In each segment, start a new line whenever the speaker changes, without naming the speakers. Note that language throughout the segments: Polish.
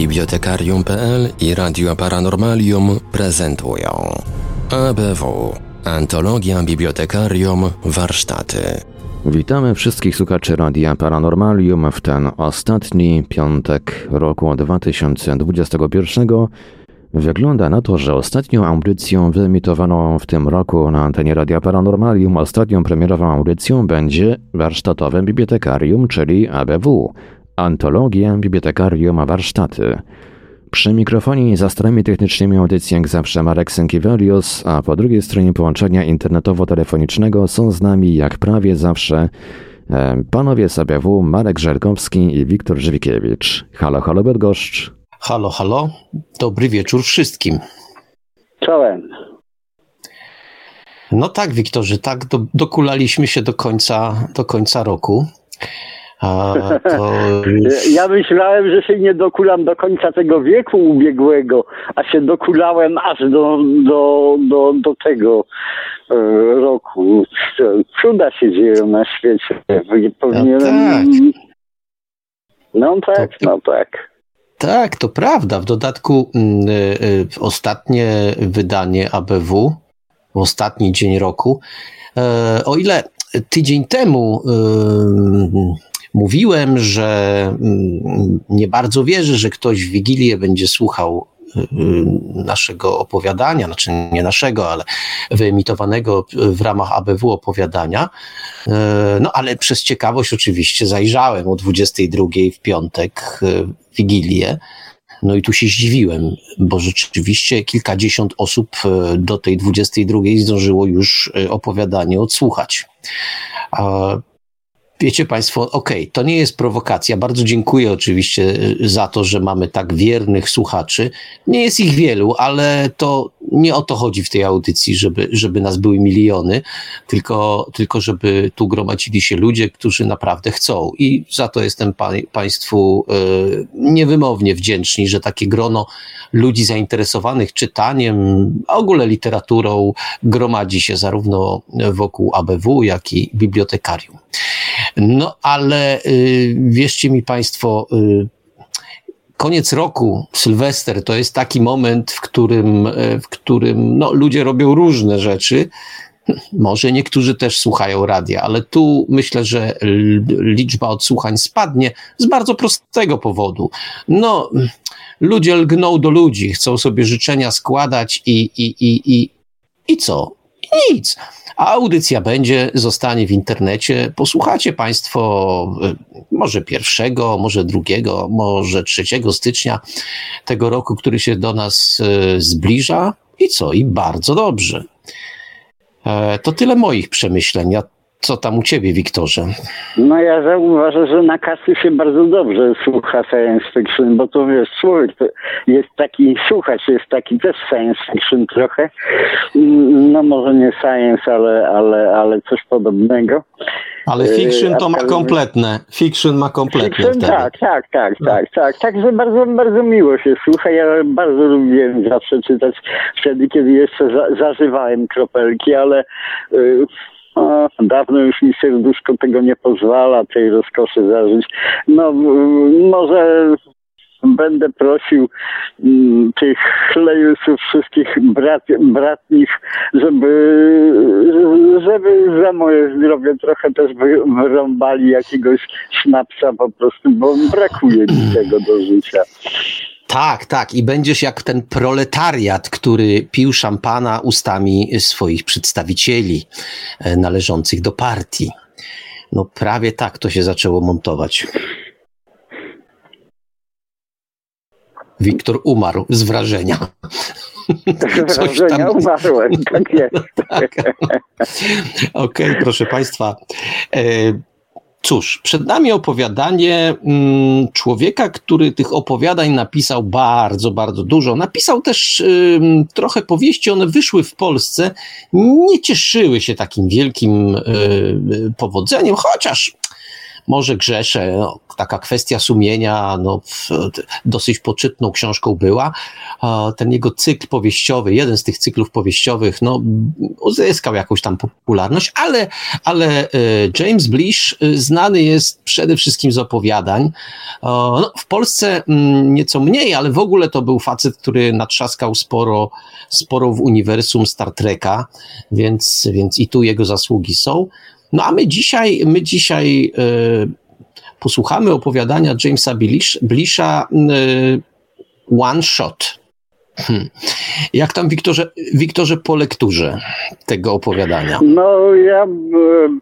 Bibliotekarium.pl i Radio Paranormalium prezentują ABW Antologia Bibliotekarium Warsztaty. Witamy wszystkich słuchaczy Radia Paranormalium w ten ostatni piątek roku 2021. Wygląda na to, że ostatnią audycją wyemitowaną w tym roku na antenie Radia Paranormalium, ostatnią premierową audycją będzie warsztatowym bibliotekarium, czyli ABW. Antologia Bibliotekarium Warsztaty. Przy mikrofonie i za starami technicznymi audycji jak zawsze Marek Sękiewelios, a po drugiej stronie połączenia internetowo-telefonicznego są z nami jak prawie zawsze e, panowie z ABW Marek Żerkowski i Wiktor Żywikiewicz. Halo, halo Bydgoszcz.
Halo, halo. Dobry wieczór wszystkim.
Czołem.
No tak, Wiktorze, tak do, dokulaliśmy się do końca, do końca roku.
Już... Ja myślałem, że się nie dokulam do końca tego wieku ubiegłego, a się dokulałem aż do, do, do, do tego e, roku. Cuda się dzieją na świecie. Powinienem... No tak. No tak, to... no tak.
Tak, to prawda. W dodatku e, e, ostatnie wydanie ABW, ostatni dzień roku, o ile tydzień temu mówiłem, że mm, nie bardzo wierzę, że ktoś w Wigilię będzie słuchał y, y, naszego opowiadania, znaczy nie naszego, ale wyemitowanego w ramach ABW opowiadania. Y, no ale przez ciekawość oczywiście zajrzałem o 22 w piątek Wigilię. No i tu się zdziwiłem, bo rzeczywiście kilkadziesiąt osób do tej 22 zdążyło już opowiadanie odsłuchać. Wiecie Państwo, okej, okay, to nie jest prowokacja. Bardzo dziękuję oczywiście y, za to, że mamy tak wiernych słuchaczy. Nie jest ich wielu, ale to nie o to chodzi w tej audycji, żeby, żeby nas były miliony, tylko, tylko żeby tu gromadzili się ludzie, którzy naprawdę chcą. I za to jestem pa, Państwu y, niewymownie wdzięczni, że takie grono ludzi zainteresowanych czytaniem, a ogóle literaturą gromadzi się zarówno wokół ABW, jak i bibliotekarium. No ale y, wierzcie mi Państwo, y, koniec roku, Sylwester, to jest taki moment, w którym, y, w którym no, ludzie robią różne rzeczy. Może niektórzy też słuchają radia, ale tu myślę, że liczba odsłuchań spadnie z bardzo prostego powodu. No, ludzie lgną do ludzi, chcą sobie życzenia składać i, i, i, i, i co? Nic. A audycja będzie, zostanie w internecie. Posłuchacie Państwo y, może pierwszego, może drugiego, może trzeciego stycznia tego roku, który się do nas y, zbliża. I co? I bardzo dobrze. E, to tyle moich przemyśleń. Ja co tam u ciebie, Wiktorze?
No ja zauważę, że na kasy się bardzo dobrze słucha science fiction, bo to wiesz, człowiek to jest taki, słuchać jest taki też science fiction trochę. No może nie science, ale, ale, ale coś podobnego.
Ale fiction to ma kompletne. Fiction ma kompletne. Fiction,
tak, tak, tak, no. tak, tak. Także bardzo, bardzo miło się słucha. Ja bardzo lubiłem zawsze czytać wtedy, kiedy jeszcze za, zażywałem kropelki, ale y, dawno już mi serduszko tego nie pozwala, tej rozkoszy zażyć. No, może będę prosił mm, tych chlejusów wszystkich brat, bratnich, żeby, żeby za moje zdrowie trochę też wyrąbali jakiegoś sznapsa po prostu, bo brakuje mi tego do życia.
Tak, tak. I będziesz jak ten proletariat, który pił szampana ustami swoich przedstawicieli e, należących do partii. No prawie tak to się zaczęło montować. Wiktor umarł z wrażenia.
Z wrażenia tam... umarłem, tak jest. tak.
Okej, okay, proszę Państwa. Cóż, przed nami opowiadanie mm, człowieka, który tych opowiadań napisał bardzo, bardzo dużo. Napisał też y, trochę powieści, one wyszły w Polsce, nie cieszyły się takim wielkim y, powodzeniem, chociaż może grzeszę, no, taka kwestia sumienia, no, dosyć poczytną książką była. Ten jego cykl powieściowy, jeden z tych cyklów powieściowych, no, uzyskał jakąś tam popularność, ale, ale e, James Blish e, znany jest przede wszystkim z opowiadań. No, w Polsce mm, nieco mniej, ale w ogóle to był facet, który natrzaskał sporo, sporo w uniwersum Star Treka, więc, więc i tu jego zasługi są. No a my dzisiaj, my dzisiaj y, posłuchamy opowiadania Jamesa Blisha y, One Shot. Hmm. Jak tam, Wiktorze, Wiktorze, po lekturze tego opowiadania?
No, ja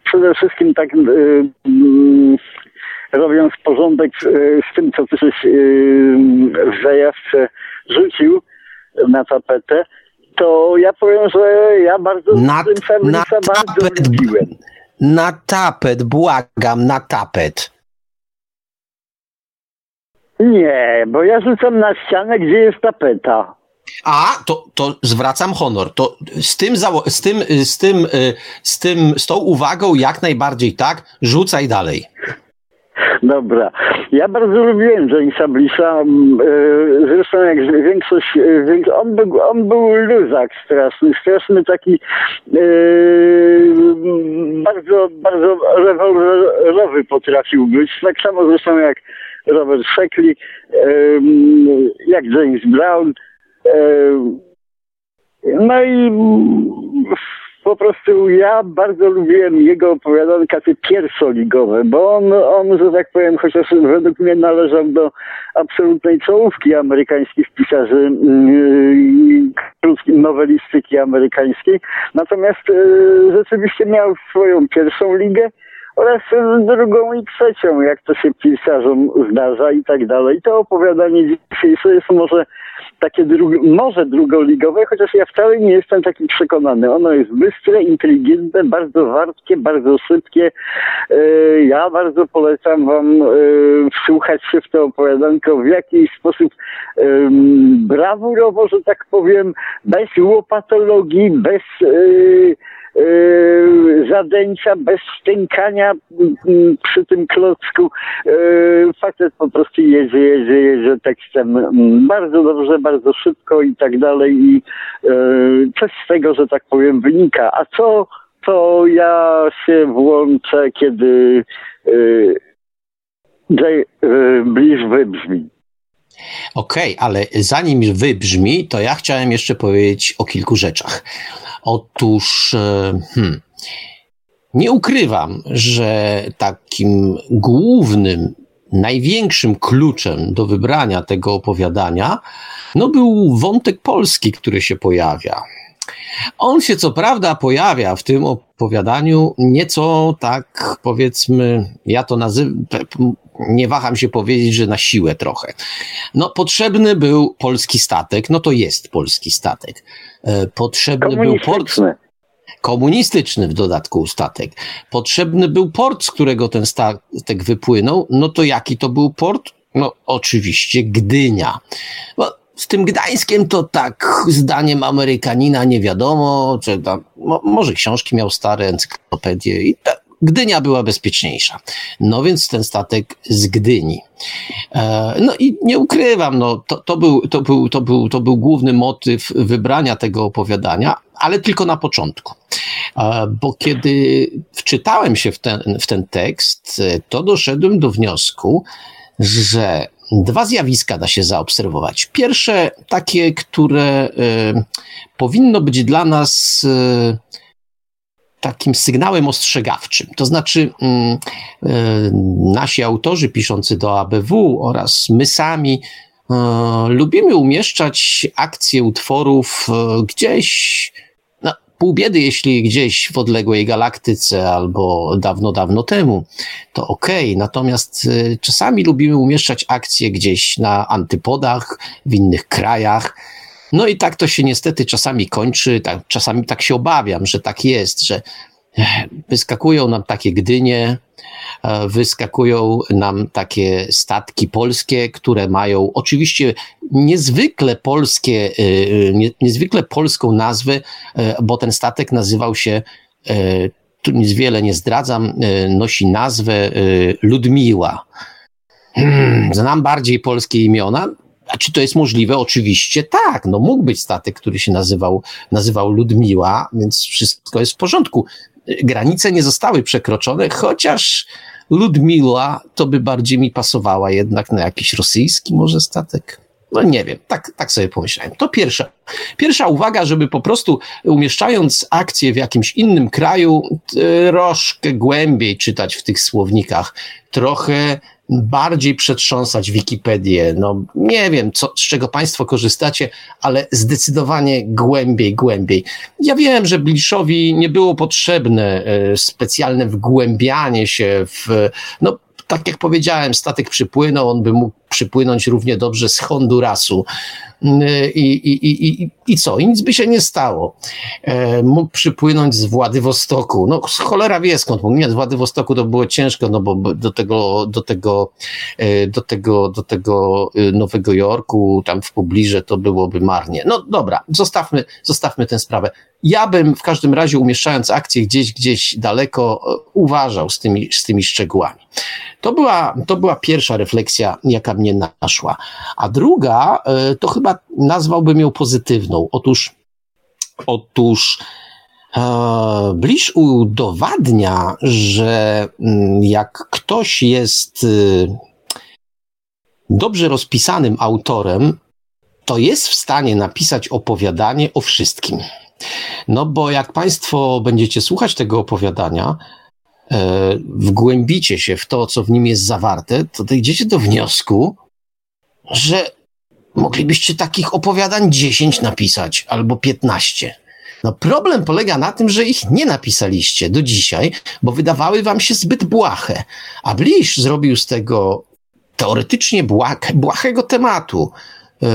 przede wszystkim tak robiąc porządek z tym, co ty w zajawce rzucił na tapetę, to ja powiem, że ja bardzo
na, tym na bardzo lubiłem. Na tapet, błagam, na tapet.
Nie, bo ja rzucam na ścianę, gdzie jest tapeta.
A, to, to zwracam honor. To z tym, z tym, z tym, z tym, z tą uwagą jak najbardziej tak, rzucaj dalej.
Dobra. Ja bardzo lubiłem Jamesa Blissa. Mm, e, zresztą jak większość, e, on był, on był luzak straszny, straszny taki e, bardzo, bardzo rewolwerowy potrafił być. Tak samo zresztą jak Robert Sheckley, jak James Brown. No i po prostu ja bardzo lubiłem jego opowiadanka te pierwszoligowe, bo on, on, że tak powiem, chociaż według mnie należał do absolutnej czołówki amerykańskich pisarzy krótkiej nowelistyki amerykańskiej, natomiast e, rzeczywiście miał swoją pierwszą ligę, oraz drugą i trzecią, jak to się pisarzom zdarza i tak dalej. To opowiadanie dzisiejsze jest może takie drugo, może drugoligowe, chociaż ja wcale nie jestem taki przekonany. Ono jest bystre, inteligentne, bardzo wartkie, bardzo szybkie. E, ja bardzo polecam wam e, wsłuchać się w to opowiadanko w jakiś sposób brawurowo, że tak powiem, bez łopatologii, bez Yy, zadęcia, bez stękania mm, przy tym klocku. Yy, facet po prostu jedzie, jedzie, jedzie tekstem mm, bardzo dobrze, bardzo szybko i tak dalej i yy, coś z tego, że tak powiem, wynika. A co to ja się włączę, kiedy J, Bliż wybrzmi.
Okej, okay, ale zanim wybrzmi, to ja chciałem jeszcze powiedzieć o kilku rzeczach. Otóż, e, hmm, nie ukrywam, że takim głównym, największym kluczem do wybrania tego opowiadania, no był wątek polski, który się pojawia. On się co prawda pojawia w tym opowiadaniu nieco tak, powiedzmy, ja to nazywam, nie waham się powiedzieć, że na siłę trochę. No, potrzebny był polski statek, no to jest polski statek. E, potrzebny był port. Komunistyczny w dodatku statek. Potrzebny był port, z którego ten statek wypłynął. No to jaki to był port? No oczywiście Gdynia. Bo z tym Gdańskiem to tak, zdaniem Amerykanina nie wiadomo, czy tam, może książki miał stare, encyklopedie i tak Gdynia była bezpieczniejsza. No więc ten statek z Gdyni. E, no i nie ukrywam, no, to, to, był, to, był, to, był, to był główny motyw wybrania tego opowiadania, ale tylko na początku. E, bo kiedy wczytałem się w ten, w ten tekst, to doszedłem do wniosku, że dwa zjawiska da się zaobserwować. Pierwsze, takie, które y, powinno być dla nas y, takim sygnałem ostrzegawczym. To znaczy, mm, e, nasi autorzy piszący do ABW oraz my sami lubimy umieszczać akcje utworów gdzieś pół biedy, jeśli gdzieś w odległej galaktyce albo dawno, dawno temu, to okej. Okay. Natomiast czasami lubimy umieszczać akcje gdzieś na antypodach, w innych krajach, no i tak to się niestety czasami kończy, tak, czasami tak się obawiam, że tak jest, że wyskakują nam takie Gdynie, e, wyskakują nam takie statki polskie, które mają oczywiście niezwykle polskie, e, niezwykle polską nazwę, e, bo ten statek nazywał się tu nic wiele nie zdradzam, nosi nazwę Ludmiła. Hmm, znam bardziej polskie imiona. A czy to jest możliwe? Oczywiście tak. No mógł być statek, który się nazywał, nazywał Ludmiła, więc wszystko jest w porządku. Granice nie zostały przekroczone, chociaż Ludmiła to by bardziej mi pasowała jednak na jakiś rosyjski może statek. No nie wiem, tak, tak sobie pomyślałem. To pierwsza. Pierwsza uwaga, żeby po prostu umieszczając akcję w jakimś innym kraju, troszkę głębiej czytać w tych słownikach, trochę bardziej przetrząsać Wikipedię. No nie wiem, co, z czego Państwo korzystacie, ale zdecydowanie głębiej, głębiej. Ja wiem, że Bliszowi nie było potrzebne e, specjalne wgłębianie się w, no tak jak powiedziałem, statek przypłynął, on by mógł przypłynąć równie dobrze z Hondurasu. I, i, i, i, co? I nic by się nie stało. E, mógł przypłynąć z Władywostoku. No, cholera wie skąd mógł. Nie, z Władywostoku to było ciężko, no bo do tego, do tego, e, do tego, do tego Nowego Jorku, tam w pobliże to byłoby marnie. No dobra, zostawmy, zostawmy tę sprawę. Ja bym w każdym razie umieszczając akcję gdzieś, gdzieś daleko uważał z tymi, z tymi szczegółami. To była, to była pierwsza refleksja, jaka mnie naszła. A druga, to chyba nazwałbym ją pozytywną. Otóż, otóż e, Bliż udowadnia, że mm, jak ktoś jest y, dobrze rozpisanym autorem, to jest w stanie napisać opowiadanie o wszystkim. No bo jak Państwo będziecie słuchać tego opowiadania, e, wgłębicie się w to, co w nim jest zawarte, to dojdziecie do wniosku, że Moglibyście takich opowiadań 10 napisać albo 15. No problem polega na tym, że ich nie napisaliście do dzisiaj, bo wydawały wam się zbyt błahe. A Bliż zrobił z tego teoretycznie błah, błahego tematu. Yy,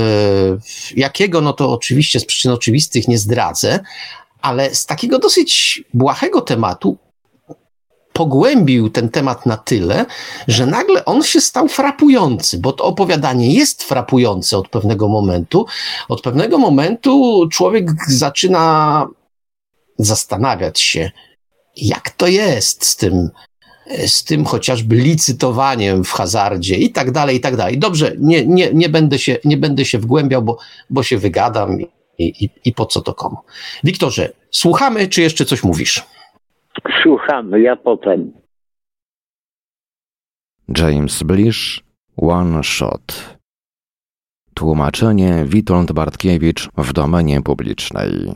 jakiego, no to oczywiście z przyczyn oczywistych nie zdradzę, ale z takiego dosyć błahego tematu pogłębił ten temat na tyle, że nagle on się stał frapujący, bo to opowiadanie jest frapujące od pewnego momentu. Od pewnego momentu człowiek zaczyna zastanawiać się, jak to jest z tym, z tym chociażby licytowaniem w hazardzie i tak dalej, i tak dalej. Dobrze, nie, nie, nie, będę, się, nie będę się wgłębiał, bo, bo się wygadam i, i, i po co to komu. Wiktorze, słuchamy, czy jeszcze coś mówisz?
Słuchamy, ja potem.
James Blish, One Shot. Tłumaczenie Witold Bartkiewicz w domenie publicznej.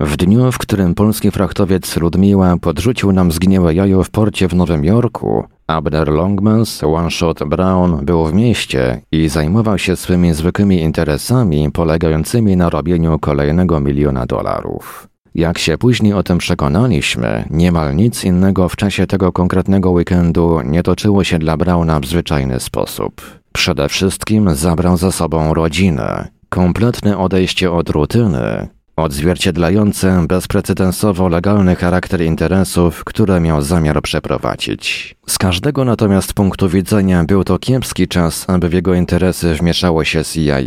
W dniu, w którym polski frachtowiec Ludmiła podrzucił nam zgniłe jajo w porcie w Nowym Jorku, Abner Longmans, One Shot Brown był w mieście i zajmował się swymi zwykłymi interesami polegającymi na robieniu kolejnego miliona dolarów. Jak się później o tym przekonaliśmy, niemal nic innego w czasie tego konkretnego weekendu nie toczyło się dla Browna w zwyczajny sposób. Przede wszystkim zabrał ze sobą rodzinę, kompletne odejście od rutyny, odzwierciedlające bezprecedensowo legalny charakter interesów, które miał zamiar przeprowadzić. Z każdego natomiast punktu widzenia był to kiepski czas, aby w jego interesy wmieszało się CIA.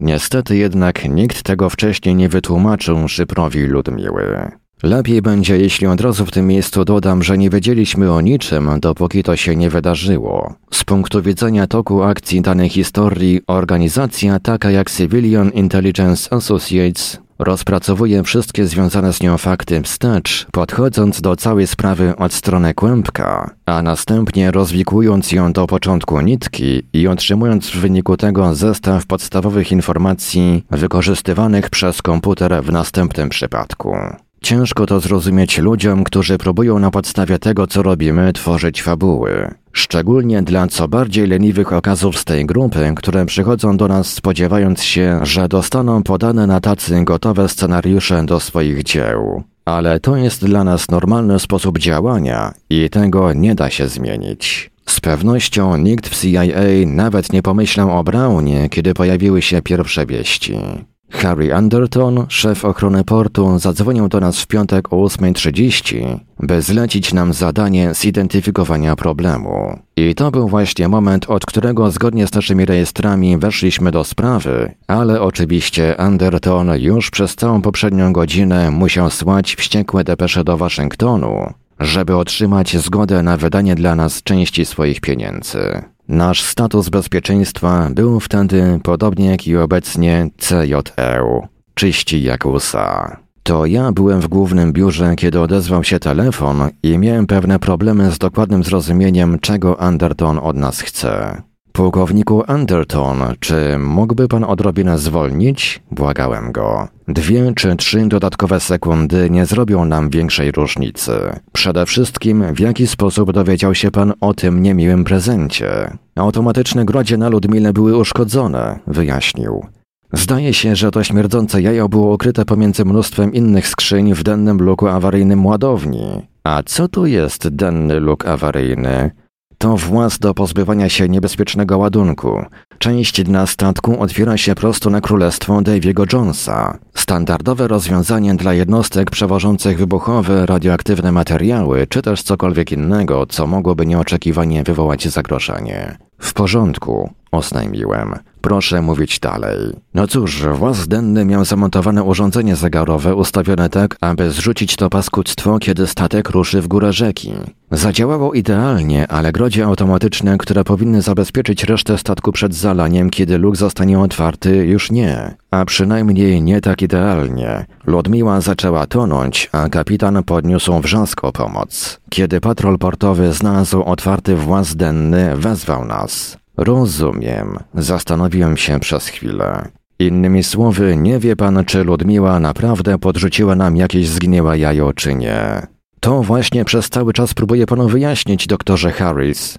Niestety jednak nikt tego wcześniej nie wytłumaczył szyprowi Ludmiły. Lepiej będzie, jeśli od razu w tym miejscu dodam, że nie wiedzieliśmy o niczym, dopóki to się nie wydarzyło. Z punktu widzenia toku akcji danej historii, organizacja taka jak Civilian Intelligence Associates Rozpracowuje wszystkie związane z nią fakty wstecz, podchodząc do całej sprawy od strony kłębka, a następnie rozwikłując ją do początku nitki i otrzymując w wyniku tego zestaw podstawowych informacji wykorzystywanych przez komputer w następnym przypadku. Ciężko to zrozumieć ludziom, którzy próbują na podstawie tego, co robimy, tworzyć fabuły. Szczególnie dla co bardziej leniwych okazów z tej grupy, które przychodzą do nas spodziewając się, że dostaną podane na tacy gotowe scenariusze do swoich dzieł. Ale to jest dla nas normalny sposób działania i tego nie da się zmienić. Z pewnością nikt w CIA nawet nie pomyślał o Brownie, kiedy pojawiły się pierwsze wieści. Harry Anderton, szef ochrony portu, zadzwonił do nas w piątek o 8.30, by zlecić nam zadanie zidentyfikowania problemu. I to był właśnie moment, od którego zgodnie z naszymi rejestrami weszliśmy do sprawy, ale oczywiście Anderton już przez całą poprzednią godzinę musiał słać wściekłe depesze do Waszyngtonu, żeby otrzymać zgodę na wydanie dla nas części swoich pieniędzy. Nasz status bezpieczeństwa był wtedy, podobnie jak i obecnie, CJE, czyści jak łsa. To ja byłem w głównym biurze, kiedy odezwał się telefon i miałem pewne problemy z dokładnym zrozumieniem, czego Anderton od nas chce. Pułkowniku Anderton, czy mógłby pan odrobinę zwolnić? Błagałem go. Dwie czy trzy dodatkowe sekundy nie zrobią nam większej różnicy. Przede wszystkim, w jaki sposób dowiedział się pan o tym niemiłym prezencie? Automatyczne grodzie na Ludmile były uszkodzone, wyjaśnił. Zdaje się, że to śmierdzące jajo było ukryte pomiędzy mnóstwem innych skrzyń w dennym luku awaryjnym ładowni. A co tu jest denny luk awaryjny? To włas do pozbywania się niebezpiecznego ładunku. Część dna statku otwiera się prosto na królestwo Daviego Jonesa. Standardowe rozwiązanie dla jednostek przewożących wybuchowe, radioaktywne materiały, czy też cokolwiek innego, co mogłoby nieoczekiwanie wywołać zagrożenie. W porządku, oznajmiłem. Proszę mówić dalej. No cóż, włas denny miał zamontowane urządzenie zegarowe ustawione tak, aby zrzucić to paskudztwo, kiedy statek ruszy w górę rzeki. Zadziałało idealnie, ale grodzie automatyczne, które powinny zabezpieczyć resztę statku przed zalaniem, kiedy luk zostanie otwarty, już nie. A przynajmniej nie tak idealnie. Ludmiła zaczęła tonąć, a kapitan podniósł wrzask o pomoc. Kiedy patrol portowy znalazł otwarty włas denny, wezwał nas. Rozumiem. Zastanowiłem się przez chwilę. Innymi słowy, nie wie pan, czy Ludmiła naprawdę podrzuciła nam jakieś zgniłe jajo, czy nie. To właśnie przez cały czas próbuję panu wyjaśnić, doktorze Harris.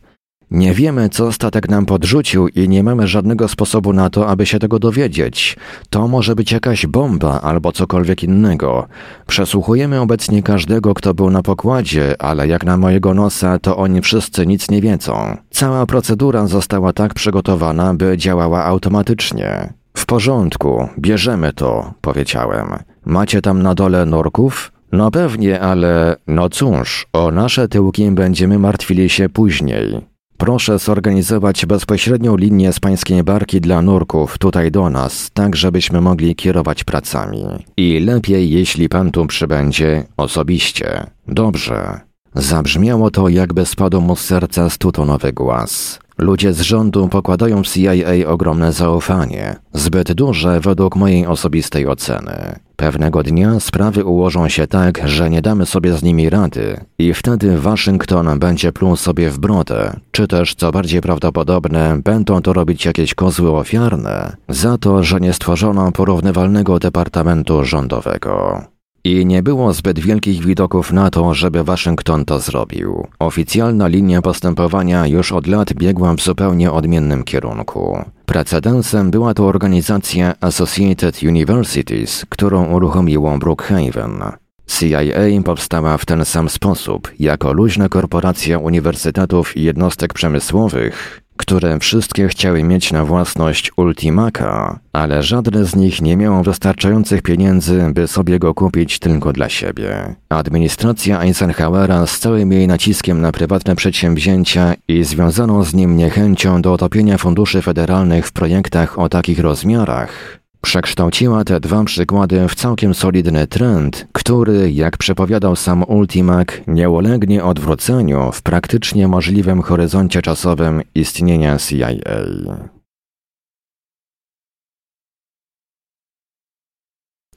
Nie wiemy, co statek nam podrzucił i nie mamy żadnego sposobu na to, aby się tego dowiedzieć. To może być jakaś bomba albo cokolwiek innego. Przesłuchujemy obecnie każdego, kto był na pokładzie, ale jak na mojego nosa, to oni wszyscy nic nie wiedzą. Cała procedura została tak przygotowana, by działała automatycznie. W porządku, bierzemy to, powiedziałem. Macie tam na dole norków? No pewnie, ale no cóż, o nasze tyłki będziemy martwili się później. Proszę zorganizować bezpośrednią linię z pańskiej barki dla nurków tutaj do nas, tak żebyśmy mogli kierować pracami. I lepiej, jeśli pan tu przybędzie osobiście. Dobrze. Zabrzmiało to, jakby spadł mu z serca stutonowy głaz. Ludzie z rządu pokładają w CIA ogromne zaufanie, zbyt duże według mojej osobistej oceny. Pewnego dnia sprawy ułożą się tak, że nie damy sobie z nimi rady i wtedy Waszyngton będzie pluł sobie w brodę, czy też, co bardziej prawdopodobne, będą to robić jakieś kozły ofiarne za to, że nie stworzono porównywalnego departamentu rządowego. I nie było zbyt wielkich widoków na to, żeby Waszyngton to zrobił. Oficjalna linia postępowania już od lat biegła w zupełnie odmiennym kierunku. Precedensem była to organizacja Associated Universities, którą uruchomiło Brookhaven. CIA powstała w ten sam sposób, jako luźna korporacja uniwersytetów i jednostek przemysłowych, które wszystkie chciały mieć na własność Ultimaka, ale żadne z nich nie miało wystarczających pieniędzy, by sobie go kupić tylko dla siebie. Administracja Eisenhowera z całym jej naciskiem na prywatne przedsięwzięcia i związaną z nim niechęcią do otopienia funduszy federalnych w projektach o takich rozmiarach Przekształciła te dwa przykłady w całkiem solidny trend, który, jak przepowiadał sam Ultimac, nie ulegnie odwróceniu w praktycznie możliwym horyzoncie czasowym istnienia CIA.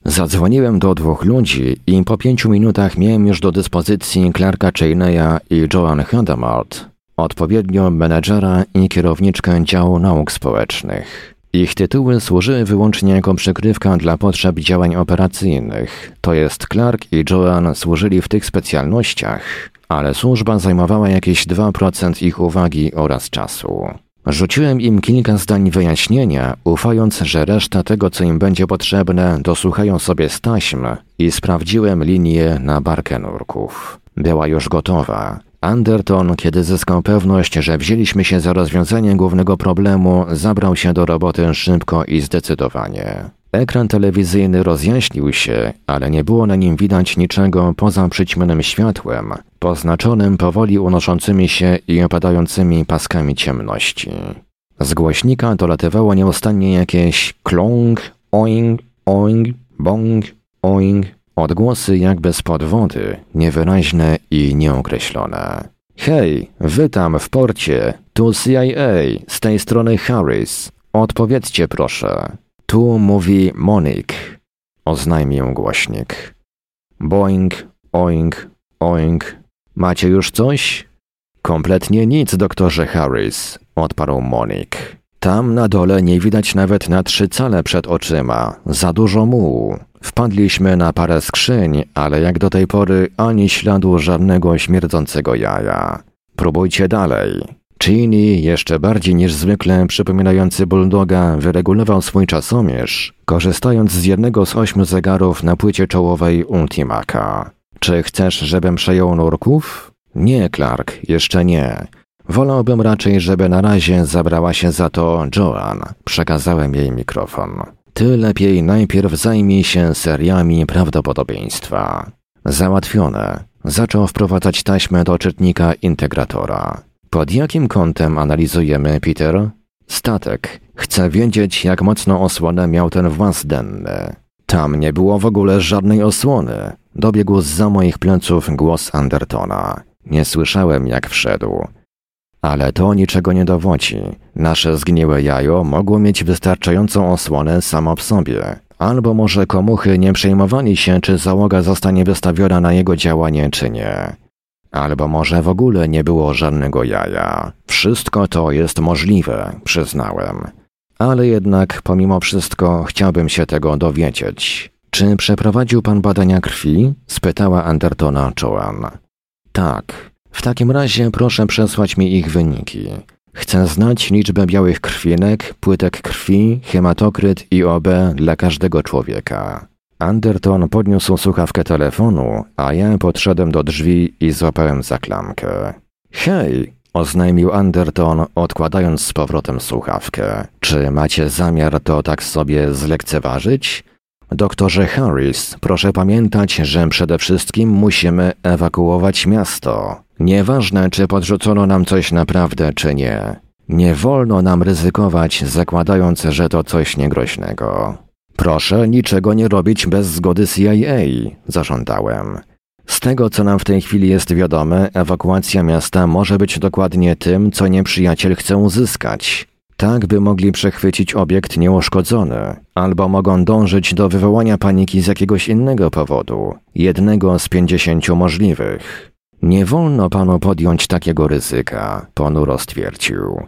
Zadzwoniłem do dwóch ludzi i po pięciu minutach miałem już do dyspozycji Clarka Cheney'a i Joan Hadamard, odpowiednio menedżera i kierowniczkę działu nauk społecznych. Ich tytuły służyły wyłącznie jako przykrywka dla potrzeb działań operacyjnych, to jest Clark i Joan służyli w tych specjalnościach, ale służba zajmowała jakieś 2% ich uwagi oraz czasu. Rzuciłem im kilka zdań wyjaśnienia, ufając, że reszta tego, co im będzie potrzebne, dosłuchają sobie z taśm i sprawdziłem linię na barkę nurków. Była już gotowa. Anderton, kiedy zyskał pewność, że wzięliśmy się za rozwiązanie głównego problemu, zabrał się do roboty szybko i zdecydowanie. Ekran telewizyjny rozjaśnił się, ale nie było na nim widać niczego poza przyćmionym światłem, poznaczonym powoli unoszącymi się i opadającymi paskami ciemności. Z głośnika dolatywało nieustannie jakieś klong, oing, oing, bong, oing, odgłosy jakby spod wody, niewyraźne i nieokreślone. Hej, witam w porcie, tu CIA, z tej strony Harris. Odpowiedzcie proszę. Tu mówi Monik, oznajmił głośnik. Boing, oing, oing. Macie już coś? Kompletnie nic, doktorze Harris, odparł Monik. Tam na dole nie widać nawet na trzy cale przed oczyma. Za dużo mułu. Wpadliśmy na parę skrzyń, ale jak do tej pory ani śladu żadnego śmierdzącego jaja. Próbujcie dalej. Chini, jeszcze bardziej niż zwykle przypominający bulldoga, wyregulował swój czasomierz, korzystając z jednego z ośmiu zegarów na płycie czołowej Ultimaka. Czy chcesz, żebym przejął nurków? Nie, Clark, jeszcze nie. Wolałbym raczej, żeby na razie zabrała się za to Joan. Przekazałem jej mikrofon. Ty lepiej najpierw zajmij się seriami prawdopodobieństwa. Załatwione. Zaczął wprowadzać taśmę do czytnika integratora. Pod jakim kątem analizujemy, Peter? Statek. Chcę wiedzieć, jak mocno osłonę miał ten włas denny. Tam nie było w ogóle żadnej osłony. Dobiegł za moich pleców głos Andertona. Nie słyszałem, jak wszedł. Ale to niczego nie dowodzi. Nasze zgniłe jajo mogło mieć wystarczającą osłonę samo w sobie. Albo może komuchy nie przejmowali się, czy załoga zostanie wystawiona na jego działanie, czy nie. Albo może w ogóle nie było żadnego jaja. Wszystko to jest możliwe, przyznałem. Ale jednak, pomimo wszystko, chciałbym się tego dowiedzieć. Czy przeprowadził pan badania krwi? spytała Andertona Joan. Tak. W takim razie proszę przesłać mi ich wyniki. Chcę znać liczbę białych krwinek, płytek krwi, hematokryt i OB dla każdego człowieka. Anderton podniósł słuchawkę telefonu, a ja podszedłem do drzwi i złapałem za klamkę. Hej, oznajmił Anderton, odkładając z powrotem słuchawkę. Czy macie zamiar to tak sobie zlekceważyć? Doktorze Harris, proszę pamiętać, że przede wszystkim musimy ewakuować miasto. Nieważne, czy podrzucono nam coś naprawdę, czy nie. Nie wolno nam ryzykować, zakładając, że to coś niegroźnego. Proszę niczego nie robić bez zgody CIA, zażądałem. Z tego, co nam w tej chwili jest wiadome, ewakuacja miasta może być dokładnie tym, co nieprzyjaciel chce uzyskać. Tak, by mogli przechwycić obiekt nieuszkodzony, albo mogą dążyć do wywołania paniki z jakiegoś innego powodu, jednego z pięćdziesięciu możliwych. Nie wolno panu podjąć takiego ryzyka, ponuro stwierdził.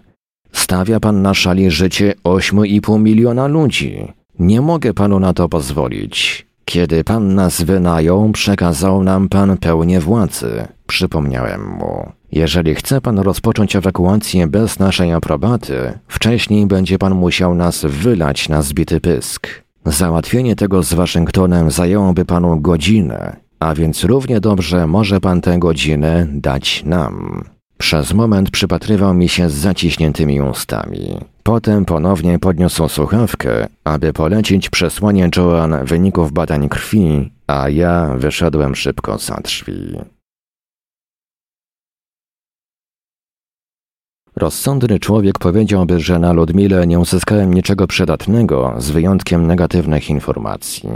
Stawia pan na szali życie ośmiu i pół miliona ludzi. Nie mogę panu na to pozwolić. Kiedy pan nas wynajął, przekazał nam pan pełnię władzy. Przypomniałem mu. Jeżeli chce pan rozpocząć ewakuację bez naszej aprobaty, wcześniej będzie pan musiał nas wylać na zbity pysk. Załatwienie tego z Waszyngtonem zajęłoby panu godzinę, a więc równie dobrze może pan tę godzinę dać nam. Przez moment przypatrywał mi się z zaciśniętymi ustami. Potem ponownie podniósł słuchawkę, aby polecić przesłanie Joan wyników badań krwi, a ja wyszedłem szybko za drzwi. Rozsądny człowiek powiedziałby, że na Ludmile nie uzyskałem niczego przydatnego, z wyjątkiem negatywnych informacji.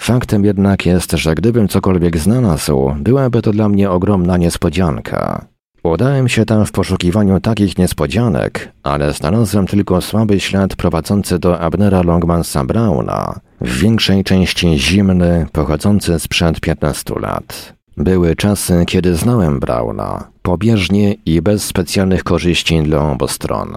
Faktem jednak jest, że gdybym cokolwiek znalazł, byłaby to dla mnie ogromna niespodzianka. Udałem się tam w poszukiwaniu takich niespodzianek, ale znalazłem tylko słaby ślad prowadzący do Abnera Longmansa Browna, w większej części zimny, pochodzący sprzed 15 lat. Były czasy, kiedy znałem Brauna, pobieżnie i bez specjalnych korzyści dla obu stron.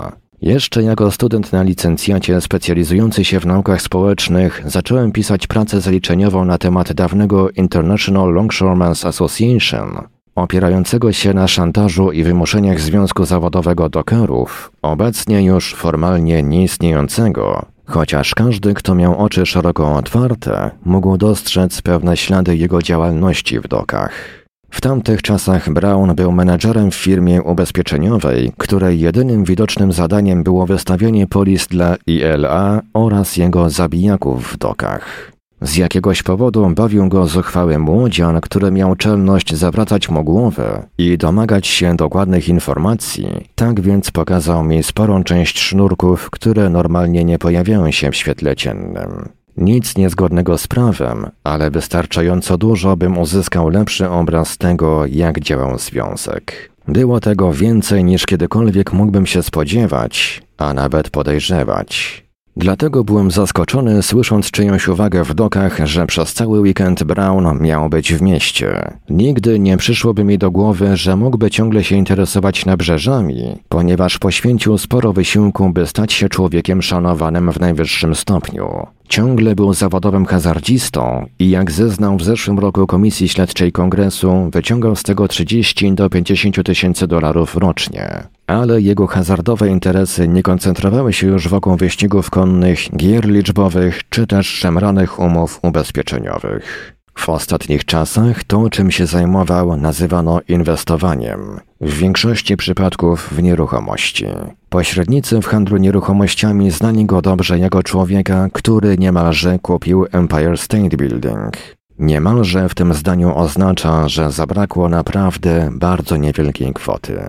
Jeszcze jako student na licencjacie specjalizujący się w naukach społecznych zacząłem pisać pracę zaliczeniową na temat dawnego International Longshoremen's Association, opierającego się na szantażu i wymuszeniach związku zawodowego dokerów, obecnie już formalnie nieistniejącego, chociaż każdy, kto miał oczy szeroko otwarte, mógł dostrzec pewne ślady jego działalności w dokach. W tamtych czasach Brown był menedżerem w firmie ubezpieczeniowej, której jedynym widocznym zadaniem było wystawienie polis dla ILA oraz jego zabijaków w dokach. Z jakiegoś powodu bawił go zuchwały młodzian, który miał czelność zawracać mu głowę i domagać się dokładnych informacji. Tak więc pokazał mi sporą część sznurków, które normalnie nie pojawiają się w świetle ciennym. Nic niezgodnego z prawem, ale wystarczająco dużo, bym uzyskał lepszy obraz tego, jak działał związek. Było tego więcej niż kiedykolwiek mógłbym się spodziewać, a nawet podejrzewać. Dlatego byłem zaskoczony, słysząc czyjąś uwagę w dokach, że przez cały weekend Brown miał być w mieście. Nigdy nie przyszłoby mi do głowy, że mógłby ciągle się interesować nabrzeżami, ponieważ poświęcił sporo wysiłku, by stać się człowiekiem szanowanym w najwyższym stopniu. Ciągle był zawodowym hazardzistą i jak zeznał w zeszłym roku Komisji Śledczej Kongresu, wyciągał z tego 30 do 50 tysięcy dolarów rocznie. Ale jego hazardowe interesy nie koncentrowały się już wokół wyścigów konnych, gier liczbowych czy też szemranych umów ubezpieczeniowych. W ostatnich czasach to, czym się zajmował, nazywano inwestowaniem, w większości przypadków w nieruchomości. Pośrednicy w handlu nieruchomościami znali go dobrze jako człowieka, który niemalże kupił Empire State Building. Niemalże w tym zdaniu oznacza, że zabrakło naprawdę bardzo niewielkiej kwoty.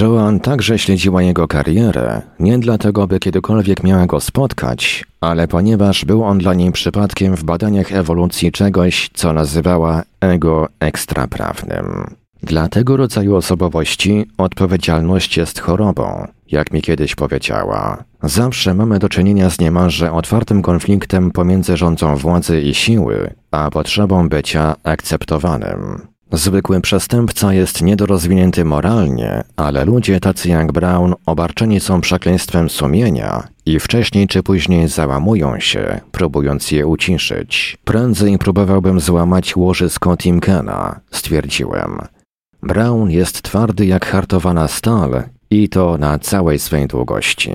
Joan także śledziła jego karierę, nie dlatego, by kiedykolwiek miała go spotkać, ale ponieważ był on dla niej przypadkiem w badaniach ewolucji czegoś, co nazywała ego ekstraprawnym. Dla tego rodzaju osobowości odpowiedzialność jest chorobą, jak mi kiedyś powiedziała. Zawsze mamy do czynienia z niemalże otwartym konfliktem pomiędzy rządzą władzy i siły, a potrzebą bycia akceptowanym. Zwykły przestępca jest niedorozwinięty moralnie, ale ludzie tacy jak Brown obarczeni są przekleństwem sumienia i wcześniej czy później załamują się, próbując je uciszyć. Prędzej próbowałbym złamać łożysko Timkena, stwierdziłem. Brown jest twardy jak hartowana stal i to na całej swej długości.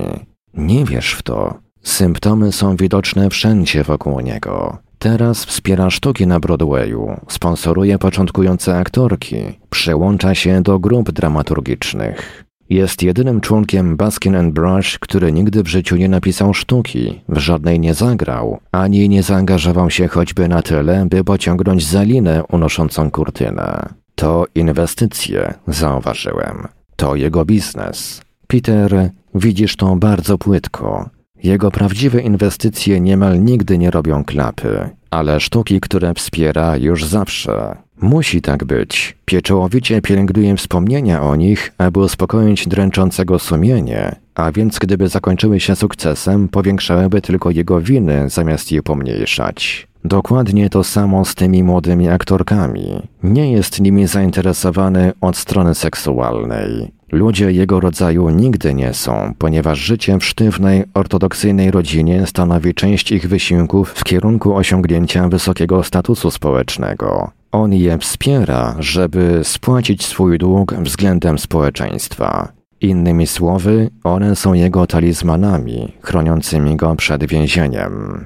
Nie wierz w to. Symptomy są widoczne wszędzie wokół niego. Teraz wspiera sztuki na Broadwayu, sponsoruje początkujące aktorki, przyłącza się do grup dramaturgicznych. Jest jedynym członkiem Baskin and Brush, który nigdy w życiu nie napisał sztuki, w żadnej nie zagrał, ani nie zaangażował się choćby na tyle, by pociągnąć za linę unoszącą kurtynę. To inwestycje, zauważyłem. To jego biznes. Peter, widzisz to bardzo płytko. Jego prawdziwe inwestycje niemal nigdy nie robią klapy, ale sztuki, które wspiera już zawsze. Musi tak być. Pieczołowicie pielęgnuje wspomnienia o nich, aby uspokoić dręczącego sumienie, a więc gdyby zakończyły się sukcesem, powiększałyby tylko jego winy, zamiast je pomniejszać. Dokładnie to samo z tymi młodymi aktorkami. Nie jest nimi zainteresowany od strony seksualnej. Ludzie jego rodzaju nigdy nie są, ponieważ życie w sztywnej, ortodoksyjnej rodzinie stanowi część ich wysiłków w kierunku osiągnięcia wysokiego statusu społecznego. On je wspiera, żeby spłacić swój dług względem społeczeństwa. Innymi słowy, one są jego talizmanami, chroniącymi go przed więzieniem.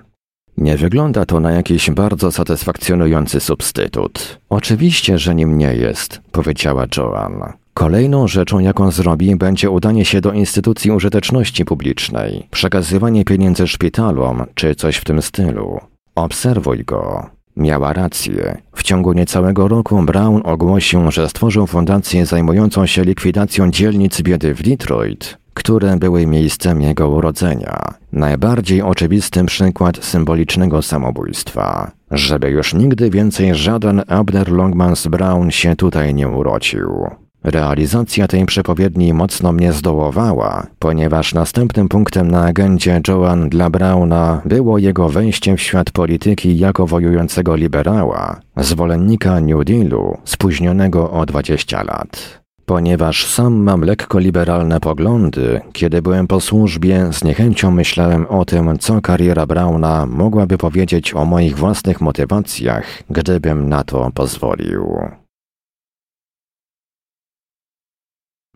Nie wygląda to na jakiś bardzo satysfakcjonujący substytut. Oczywiście, że nim nie jest, powiedziała Joan. Kolejną rzeczą, jaką zrobi, będzie udanie się do instytucji użyteczności publicznej, przekazywanie pieniędzy szpitalom czy coś w tym stylu. Obserwuj go. Miała rację. W ciągu niecałego roku Brown ogłosił, że stworzył fundację zajmującą się likwidacją dzielnic biedy w Detroit, które były miejscem jego urodzenia. Najbardziej oczywisty przykład symbolicznego samobójstwa. Żeby już nigdy więcej żaden Abner Longmans Brown się tutaj nie urodził. Realizacja tej przepowiedni mocno mnie zdołowała, ponieważ następnym punktem na agendzie Joan dla Browna było jego wejście w świat polityki jako wojującego liberała, zwolennika New Dealu, spóźnionego o 20 lat. Ponieważ sam mam lekko liberalne poglądy, kiedy byłem po służbie, z niechęcią myślałem o tym, co kariera Browna mogłaby powiedzieć o moich własnych motywacjach, gdybym na to pozwolił.